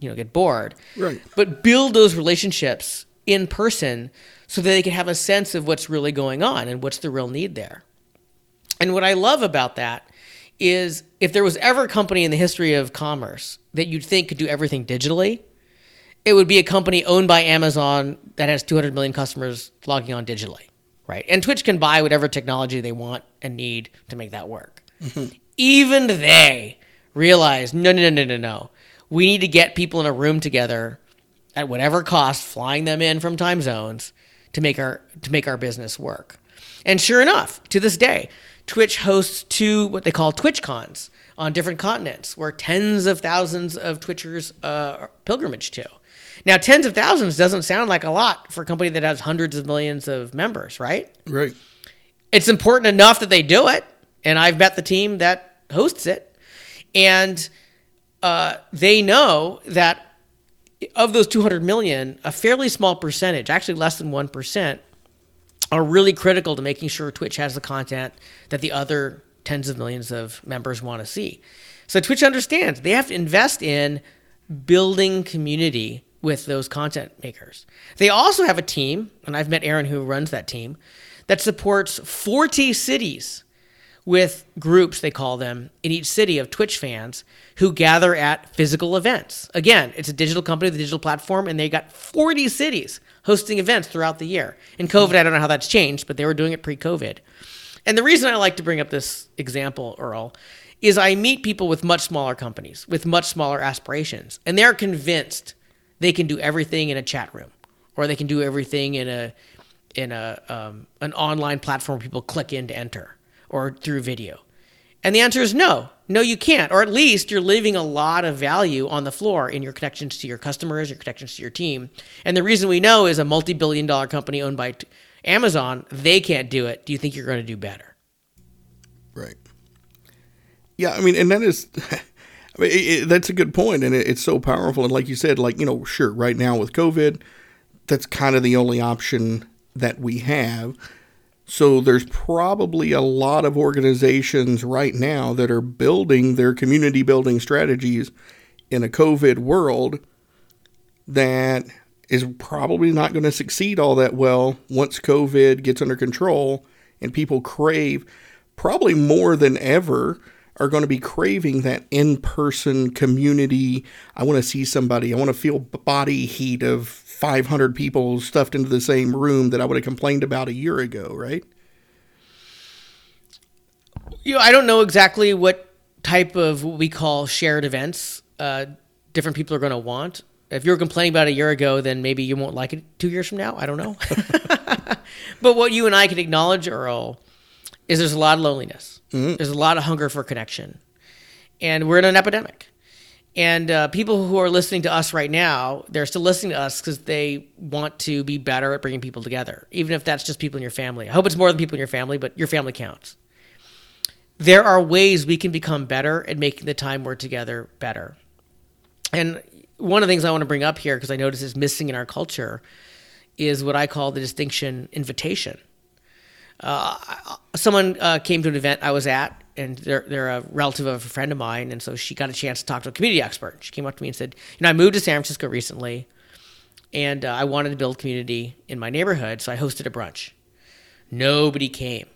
you know, get bored. Right. But build those relationships in person so that they can have a sense of what's really going on and what's the real need there. And what I love about that is if there was ever a company in the history of commerce that you'd think could do everything digitally, it would be a company owned by Amazon that has 200 million customers logging on digitally, right? And Twitch can buy whatever technology they want and need to make that work. Mm-hmm. Even they realize no, no, no, no, no, no. We need to get people in a room together at whatever cost, flying them in from time zones to make our to make our business work. And sure enough, to this day, Twitch hosts two what they call Twitch cons on different continents, where tens of thousands of Twitchers uh, pilgrimage to. Now, tens of thousands doesn't sound like a lot for a company that has hundreds of millions of members, right? Right. It's important enough that they do it, and I've met the team that hosts it, and uh, they know that of those 200 million, a fairly small percentage, actually less than 1%, are really critical to making sure Twitch has the content that the other tens of millions of members want to see. So Twitch understands they have to invest in building community with those content makers. They also have a team, and I've met Aaron who runs that team, that supports 40 cities with groups, they call them, in each city of Twitch fans who gather at physical events. Again, it's a digital company, the digital platform, and they got 40 cities hosting events throughout the year. In COVID, I don't know how that's changed, but they were doing it pre COVID. And the reason I like to bring up this example, Earl, is I meet people with much smaller companies, with much smaller aspirations, and they're convinced they can do everything in a chat room, or they can do everything in a in a um, an online platform people click in to enter, or through video. And the answer is no. No, you can't. Or at least you're leaving a lot of value on the floor in your connections to your customers, your connections to your team. And the reason we know is a multi billion dollar company owned by Amazon, they can't do it. Do you think you're going to do better? Right. Yeah, I mean, and that is, *laughs* I mean, it, it, that's a good point, and it, it's so powerful. And like you said, like you know, sure, right now with COVID, that's kind of the only option that we have. So there's probably a lot of organizations right now that are building their community building strategies in a COVID world that is probably not going to succeed all that well once COVID gets under control and people crave probably more than ever are going to be craving that in-person community. I want to see somebody. I want to feel body heat of 500 people stuffed into the same room that I would have complained about a year ago, right? You know, I don't know exactly what type of what we call shared events uh, different people are going to want. If you were complaining about a year ago, then maybe you won't like it two years from now. I don't know. *laughs* but what you and I can acknowledge, Earl, is there's a lot of loneliness. Mm-hmm. There's a lot of hunger for connection, and we're in an epidemic. And uh, people who are listening to us right now, they're still listening to us because they want to be better at bringing people together, even if that's just people in your family. I hope it's more than people in your family, but your family counts. There are ways we can become better at making the time we're together better. And one of the things I want to bring up here, because I notice is missing in our culture, is what I call the distinction invitation. Uh, someone uh, came to an event I was at, and they're, they're a relative of a friend of mine, and so she got a chance to talk to a community expert. She came up to me and said, "You know, I moved to San Francisco recently, and uh, I wanted to build community in my neighborhood, so I hosted a brunch. Nobody came.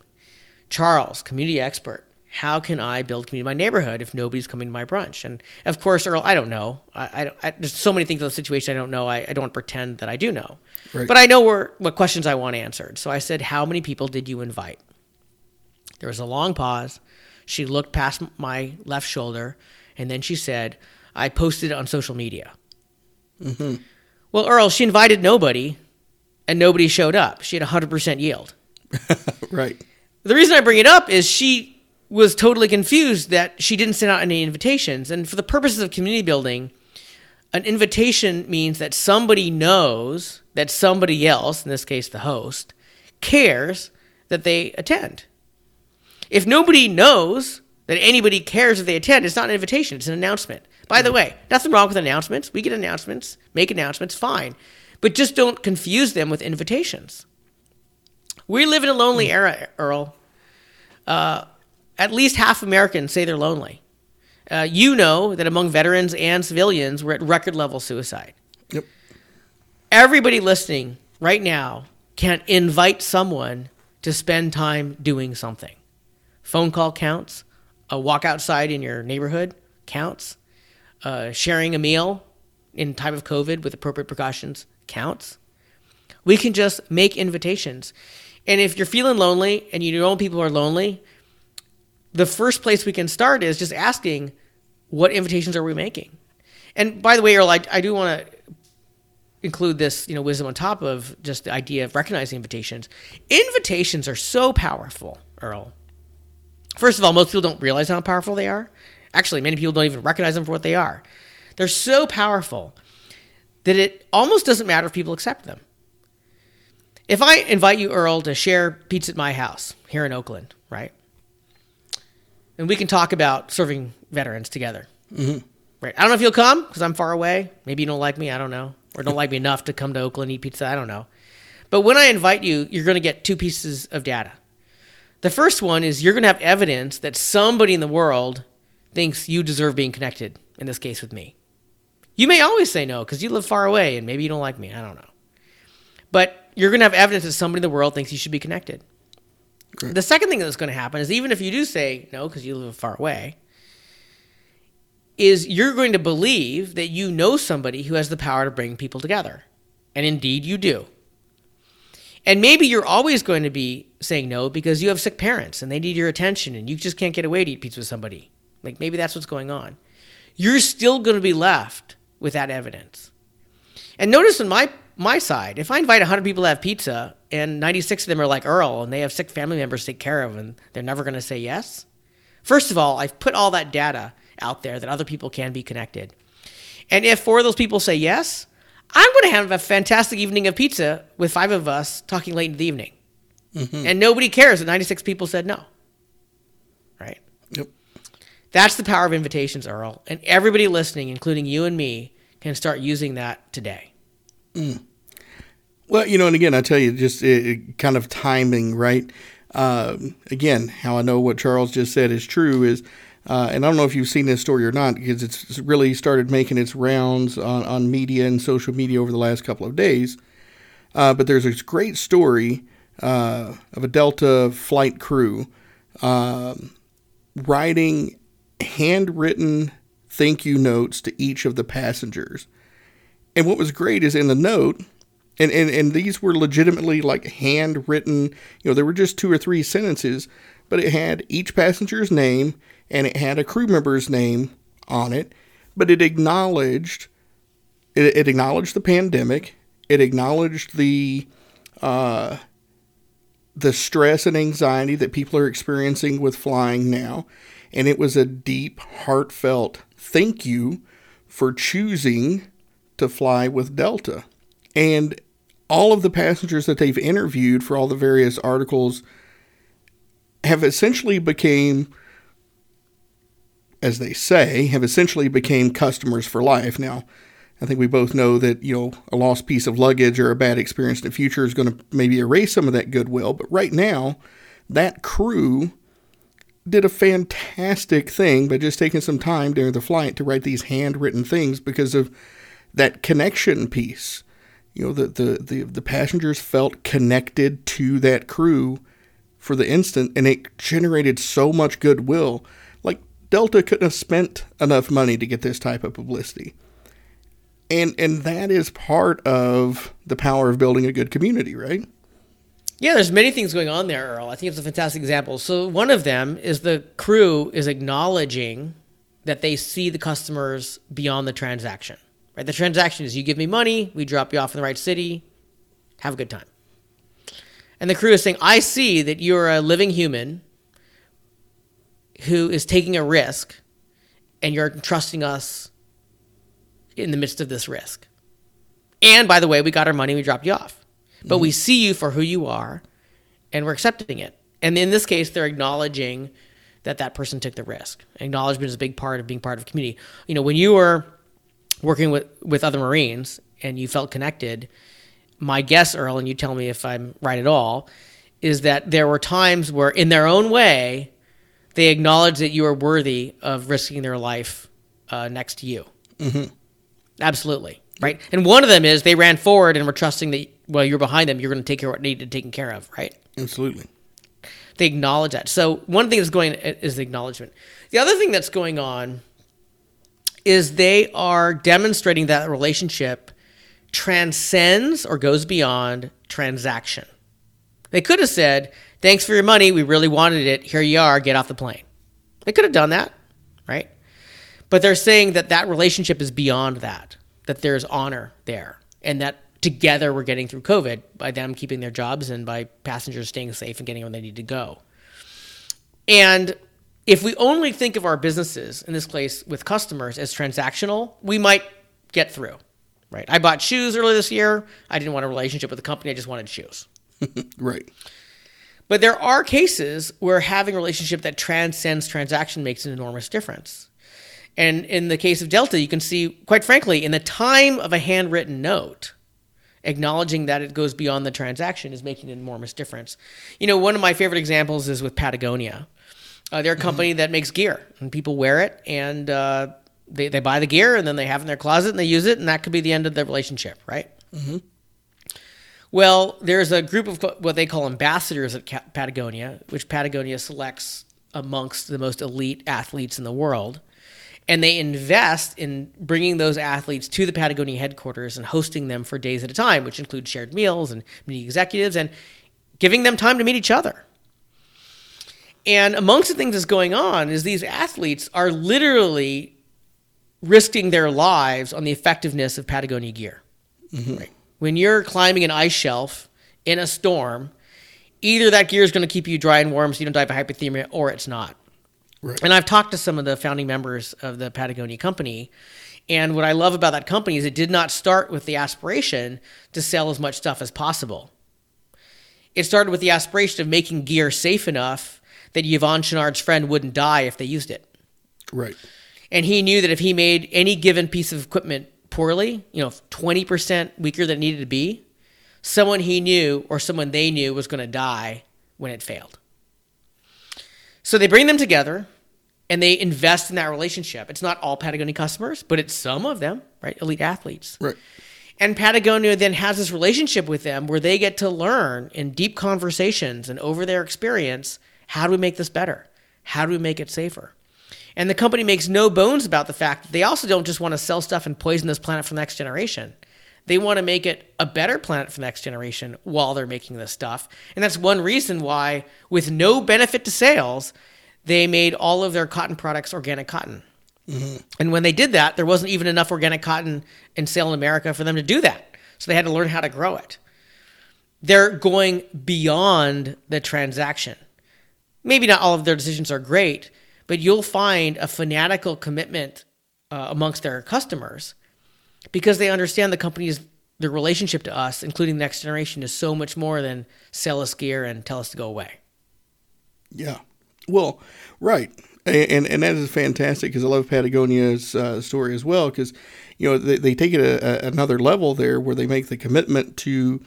Charles, community expert, how can I build community in my neighborhood if nobody's coming to my brunch? And of course, Earl, I don't know. I, I, I there's so many things in the situation I don't know. I, I don't pretend that I do know, right. but I know where, what questions I want answered. So I said, "How many people did you invite?" There was a long pause. She looked past my left shoulder, and then she said, "I posted it on social media." Mm-hmm. Well, Earl, she invited nobody, and nobody showed up. She had 100% yield. *laughs* right. The reason I bring it up is she was totally confused that she didn't send out any invitations. And for the purposes of community building, an invitation means that somebody knows that somebody else, in this case the host, cares that they attend. If nobody knows that anybody cares if they attend, it's not an invitation, it's an announcement. By the way, nothing wrong with announcements. We get announcements, make announcements, fine. But just don't confuse them with invitations. We live in a lonely era, Earl. Uh, at least half Americans say they're lonely. Uh, you know that among veterans and civilians, we're at record level suicide. Yep. Everybody listening right now can invite someone to spend time doing something. Phone call counts. A walk outside in your neighborhood counts. Uh, sharing a meal in time of COVID with appropriate precautions counts. We can just make invitations. And if you're feeling lonely and you know people are lonely, the first place we can start is just asking, what invitations are we making? And by the way, Earl, I, I do want to include this, you know, wisdom on top of just the idea of recognizing invitations. Invitations are so powerful, Earl. First of all, most people don't realize how powerful they are. Actually, many people don't even recognize them for what they are. They're so powerful that it almost doesn't matter if people accept them. If I invite you, Earl, to share pizza at my house here in Oakland, right? and we can talk about serving veterans together. Mm-hmm. Right. I don't know if you'll come because I'm far away. Maybe you don't like me. I don't know. Or don't like me enough to come to Oakland eat pizza. I don't know. But when I invite you, you're going to get two pieces of data. The first one is you're going to have evidence that somebody in the world thinks you deserve being connected, in this case with me. You may always say no because you live far away and maybe you don't like me. I don't know. But you're going to have evidence that somebody in the world thinks you should be connected. Great. The second thing that's going to happen is even if you do say no because you live far away, is you're going to believe that you know somebody who has the power to bring people together. And indeed you do. And maybe you're always going to be saying no because you have sick parents and they need your attention and you just can't get away to eat pizza with somebody. Like maybe that's what's going on. You're still going to be left with that evidence. And notice on my my side, if I invite 100 people to have pizza and 96 of them are like Earl and they have sick family members to take care of and they're never going to say yes, first of all, I've put all that data out there that other people can be connected. And if four of those people say yes, I'm going to have a fantastic evening of pizza with five of us talking late in the evening. Mm-hmm. And nobody cares that 96 people said no. Right? Yep. That's the power of invitations, Earl. And everybody listening, including you and me, can start using that today. Mm. Well, you know, and again, I tell you, just it, it kind of timing, right? Um, again, how I know what Charles just said is true is, uh, and I don't know if you've seen this story or not, because it's really started making its rounds on, on media and social media over the last couple of days. Uh, but there's this great story uh, of a Delta flight crew um, writing handwritten thank you notes to each of the passengers. And what was great is in the note, and, and, and these were legitimately like handwritten, you know, there were just two or three sentences, but it had each passenger's name and it had a crew member's name on it, but it acknowledged it, it acknowledged the pandemic, it acknowledged the uh, the stress and anxiety that people are experiencing with flying now, and it was a deep, heartfelt thank you for choosing to fly with Delta. And all of the passengers that they've interviewed for all the various articles have essentially became as they say have essentially became customers for life now i think we both know that you know a lost piece of luggage or a bad experience in the future is going to maybe erase some of that goodwill. But right now that crew did a fantastic thing by just taking some time during the flight to write these handwritten things because of that connection piece. You know the, the the the passengers felt connected to that crew for the instant and it generated so much goodwill. Like delta couldn't have spent enough money to get this type of publicity and and that is part of the power of building a good community right yeah there's many things going on there earl i think it's a fantastic example so one of them is the crew is acknowledging that they see the customers beyond the transaction Right? The transaction is you give me money, we drop you off in the right city, have a good time. And the crew is saying, I see that you're a living human who is taking a risk and you're trusting us in the midst of this risk. And by the way, we got our money, we dropped you off. But mm-hmm. we see you for who you are and we're accepting it. And in this case, they're acknowledging that that person took the risk. Acknowledgement is a big part of being part of a community. You know, when you were working with, with other Marines and you felt connected, my guess, Earl, and you tell me if I'm right at all, is that there were times where, in their own way, they acknowledged that you were worthy of risking their life uh, next to you. Mm-hmm. Absolutely. Right. And one of them is they ran forward and were trusting that well, you're behind them, you're going to take care of what needed taken care of. Right. Absolutely. They acknowledge that. So one thing that's going is the acknowledgement. The other thing that's going on is they are demonstrating that relationship transcends or goes beyond transaction. They could have said, Thanks for your money. We really wanted it. Here you are. Get off the plane. They could have done that? But they're saying that that relationship is beyond that, that there's honor there, and that together we're getting through COVID by them keeping their jobs and by passengers staying safe and getting where they need to go. And if we only think of our businesses in this case with customers as transactional, we might get through. Right. I bought shoes earlier this year. I didn't want a relationship with the company. I just wanted shoes. *laughs* right. But there are cases where having a relationship that transcends transaction makes an enormous difference. And in the case of Delta, you can see, quite frankly, in the time of a handwritten note, acknowledging that it goes beyond the transaction is making an enormous difference. You know, one of my favorite examples is with Patagonia. Uh, they're a company mm-hmm. that makes gear, and people wear it, and uh, they they buy the gear, and then they have it in their closet, and they use it, and that could be the end of the relationship, right? Mm-hmm. Well, there's a group of what they call ambassadors at Patagonia, which Patagonia selects amongst the most elite athletes in the world. And they invest in bringing those athletes to the Patagonia headquarters and hosting them for days at a time, which includes shared meals and meeting executives and giving them time to meet each other. And amongst the things that's going on is these athletes are literally risking their lives on the effectiveness of Patagonia gear. Mm-hmm. Right. When you're climbing an ice shelf in a storm, either that gear is going to keep you dry and warm so you don't die of hypothermia, or it's not. Right. And I've talked to some of the founding members of the Patagonia company. And what I love about that company is it did not start with the aspiration to sell as much stuff as possible. It started with the aspiration of making gear safe enough that Yvon Chouinard's friend wouldn't die if they used it. Right. And he knew that if he made any given piece of equipment poorly, you know, 20% weaker than it needed to be, someone he knew or someone they knew was going to die when it failed. So they bring them together and they invest in that relationship. It's not all Patagonia customers, but it's some of them, right? Elite athletes. Right. And Patagonia then has this relationship with them where they get to learn in deep conversations and over their experience how do we make this better? How do we make it safer? And the company makes no bones about the fact that they also don't just want to sell stuff and poison this planet for the next generation. They want to make it a better planet for the next generation while they're making this stuff. And that's one reason why, with no benefit to sales, they made all of their cotton products organic cotton. And when they did that, there wasn't even enough organic cotton in sale in America for them to do that. So they had to learn how to grow it. They're going beyond the transaction. Maybe not all of their decisions are great, but you'll find a fanatical commitment uh, amongst their customers because they understand the company's their relationship to us, including the next generation, is so much more than sell us gear and tell us to go away. Yeah. Well, right. And, and, and that is fantastic because I love Patagonia's uh, story as well because, you know, they, they take it a, a, another level there where they make the commitment to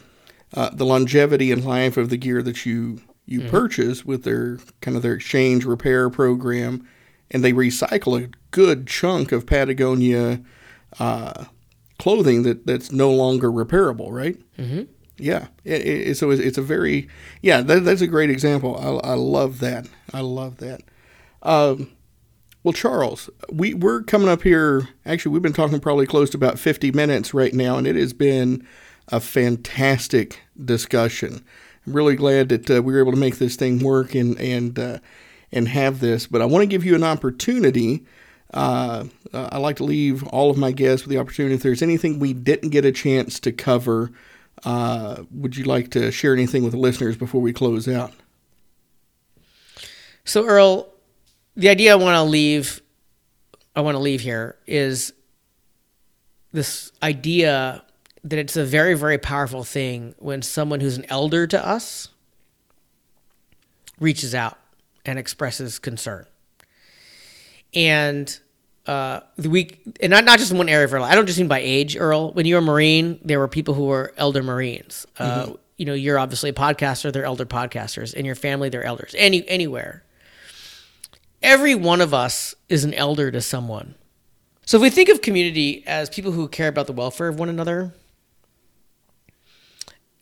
uh, the longevity and life of the gear that you you purchase with their kind of their exchange repair program, and they recycle a good chunk of Patagonia uh, clothing that, that's no longer repairable, right? Mm-hmm. Yeah. It, it, so it's, it's a very yeah. That, that's a great example. I, I love that. I love that. Um, well, Charles, we we're coming up here. Actually, we've been talking probably close to about fifty minutes right now, and it has been a fantastic discussion. I'm really glad that uh, we were able to make this thing work and and uh, and have this. But I want to give you an opportunity. Uh, I like to leave all of my guests with the opportunity. If there's anything we didn't get a chance to cover, uh, would you like to share anything with the listeners before we close out? So, Earl, the idea I want to leave, I want to leave here is this idea that it's a very, very powerful thing when someone who's an elder to us reaches out and expresses concern. And uh, the week, and not, not just in one area of Earl. I don't just mean by age, Earl. When you were a Marine, there were people who were elder Marines. Uh, You know, you're obviously a podcaster; they're elder podcasters. In your family, they're elders. Any anywhere, every one of us is an elder to someone. So if we think of community as people who care about the welfare of one another,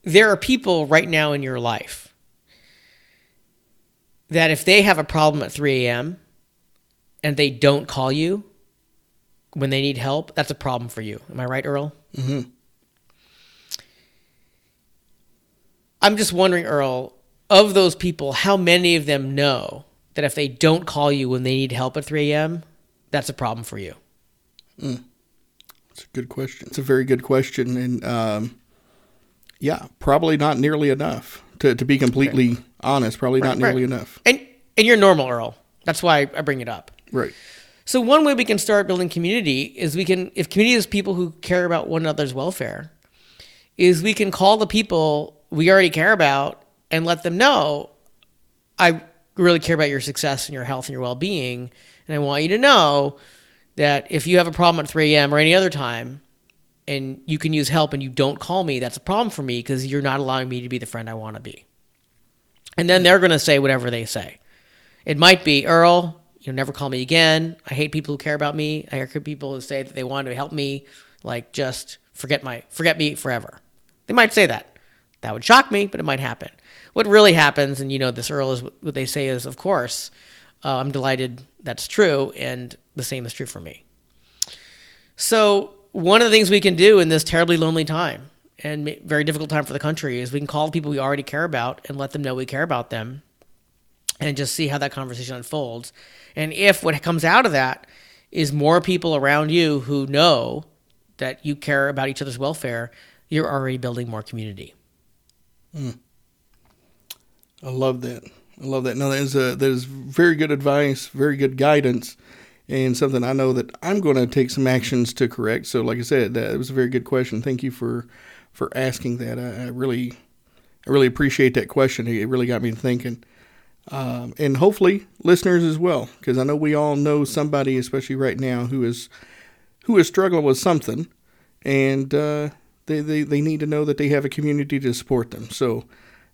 there are people right now in your life that if they have a problem at 3 a.m. and they don't call you when they need help, that's a problem for you. Am I right, Earl? Mm-hmm. I'm just wondering, Earl, of those people, how many of them know that if they don't call you when they need help at 3 a.m., that's a problem for you? Mm. It's a good question. It's a very good question, and um, yeah, probably not nearly enough. To, to be completely honest, probably not nearly right. enough. And and you're normal, Earl. That's why I bring it up. Right. So one way we can start building community is we can, if community is people who care about one another's welfare, is we can call the people we already care about and let them know, I really care about your success and your health and your well-being, and I want you to know that if you have a problem at 3 a.m. or any other time, and you can use help and you don't call me, that's a problem for me because you're not allowing me to be the friend I want to be. And then they're going to say whatever they say. It might be, Earl, you'll never call me again. I hate people who care about me. I hear people who say that they want to help me, like just forget my forget me forever. They might say that. That would shock me, but it might happen. What really happens, and you know this, Earl, is what they say is, of course, uh, I'm delighted that's true, and the same is true for me. So one of the things we can do in this terribly lonely time and very difficult time for the country is we can call people we already care about and let them know we care about them and just see how that conversation unfolds. And if what comes out of that is more people around you who know that you care about each other's welfare, you're already building more community. Mm. I love that. I love that. No, that is a, that is very good advice, very good guidance, and something I know that I'm going to take some actions to correct. So, like I said, that was a very good question. Thank you for for asking that. I, I really I really appreciate that question. It really got me thinking. Um, and hopefully listeners as well, because I know we all know somebody, especially right now, who is who is struggling with something, and uh, they, they they need to know that they have a community to support them. So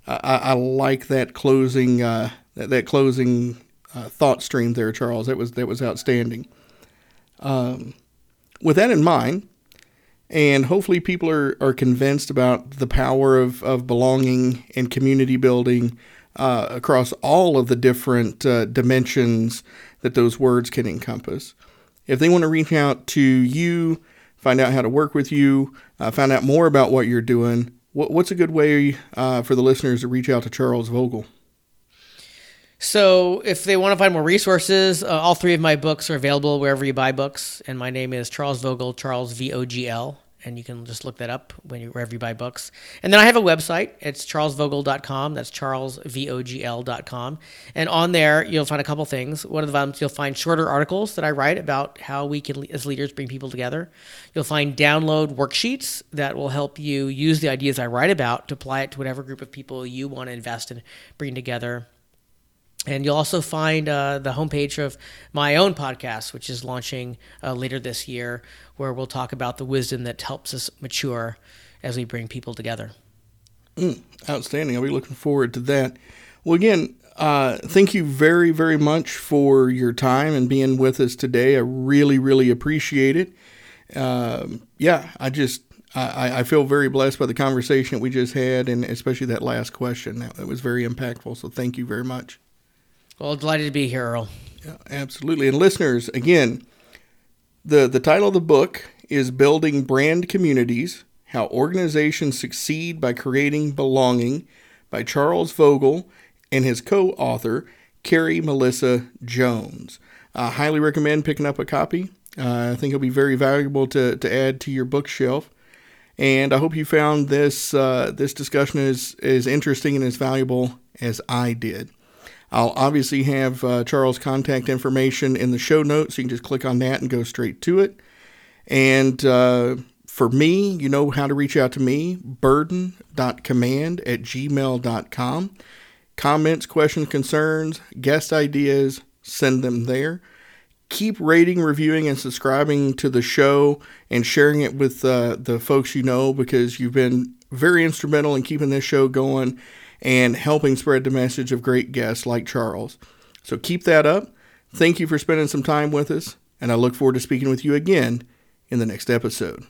I, I like that closing uh, that, that closing uh, thought stream there, Charles. That was that was outstanding. Um, with that in mind, and hopefully people are, are convinced about the power of, of belonging and community building uh, across all of the different uh, dimensions that those words can encompass. If they want to reach out to you, find out how to work with you, uh, find out more about what you're doing, what, what's a good way uh, for the listeners to reach out to Charles Vogl? So, if they want to find more resources, uh, all three of my books are available wherever you buy books. And my name is Charles Vogl, Charles V O G L and you can just look that up when you, wherever you buy books. And then I have a website. It's charlesvogl.com. That's charlesvogl.com. And on there, you'll find a couple things. One of them, you'll find shorter articles that I write about how we can, as leaders, bring people together. You'll find download worksheets that will help you use the ideas I write about to apply it to whatever group of people you want to invest in bringing together. And you'll also find uh, the homepage of my own podcast, which is launching uh, later this year, where we'll talk about the wisdom that helps us mature as we bring people together. Mm, outstanding. I'll be looking forward to that. Well, again, uh, thank you very, very much for your time and being with us today. I really, really appreciate it. Um, yeah, I just I, I, feel very blessed by the conversation we just had, and especially that last question. That was very impactful. So thank you very much. Well, delighted to be here, Earl. Yeah, absolutely. And listeners, again, the, the title of the book is Building Brand Communities How Organizations Succeed by Creating Belonging by Charles Vogl and his co author, Carrie Melissa Jones. I highly recommend picking up a copy. Uh, I think it'll be very valuable to, to add to your bookshelf. And I hope you found this uh, this discussion as, as interesting and as valuable as I did. I'll obviously have uh, Charles' contact information in the show notes. You can just click on that and go straight to it. And uh, for me, you know how to reach out to me burden.command at gmail.com. Comments, questions, concerns, guest ideas, send them there. Keep rating, reviewing, and subscribing to the show and sharing it with uh, the folks you know because you've been very instrumental in keeping this show going and helping spread the message of great guests like Charles. So keep that up. Thank you for spending some time with us, and I look forward to speaking with you again in the next episode.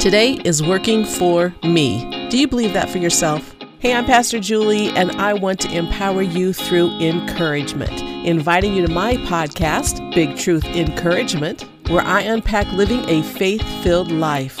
Today is working for me. Do you believe that for yourself? Hey, I'm Pastor Julie, and I want to empower you through encouragement. Inviting you to my podcast, Big Truth Encouragement, where I unpack living a faith filled life.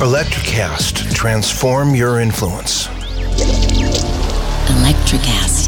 Electrocast. Transform your influence. Electrocast.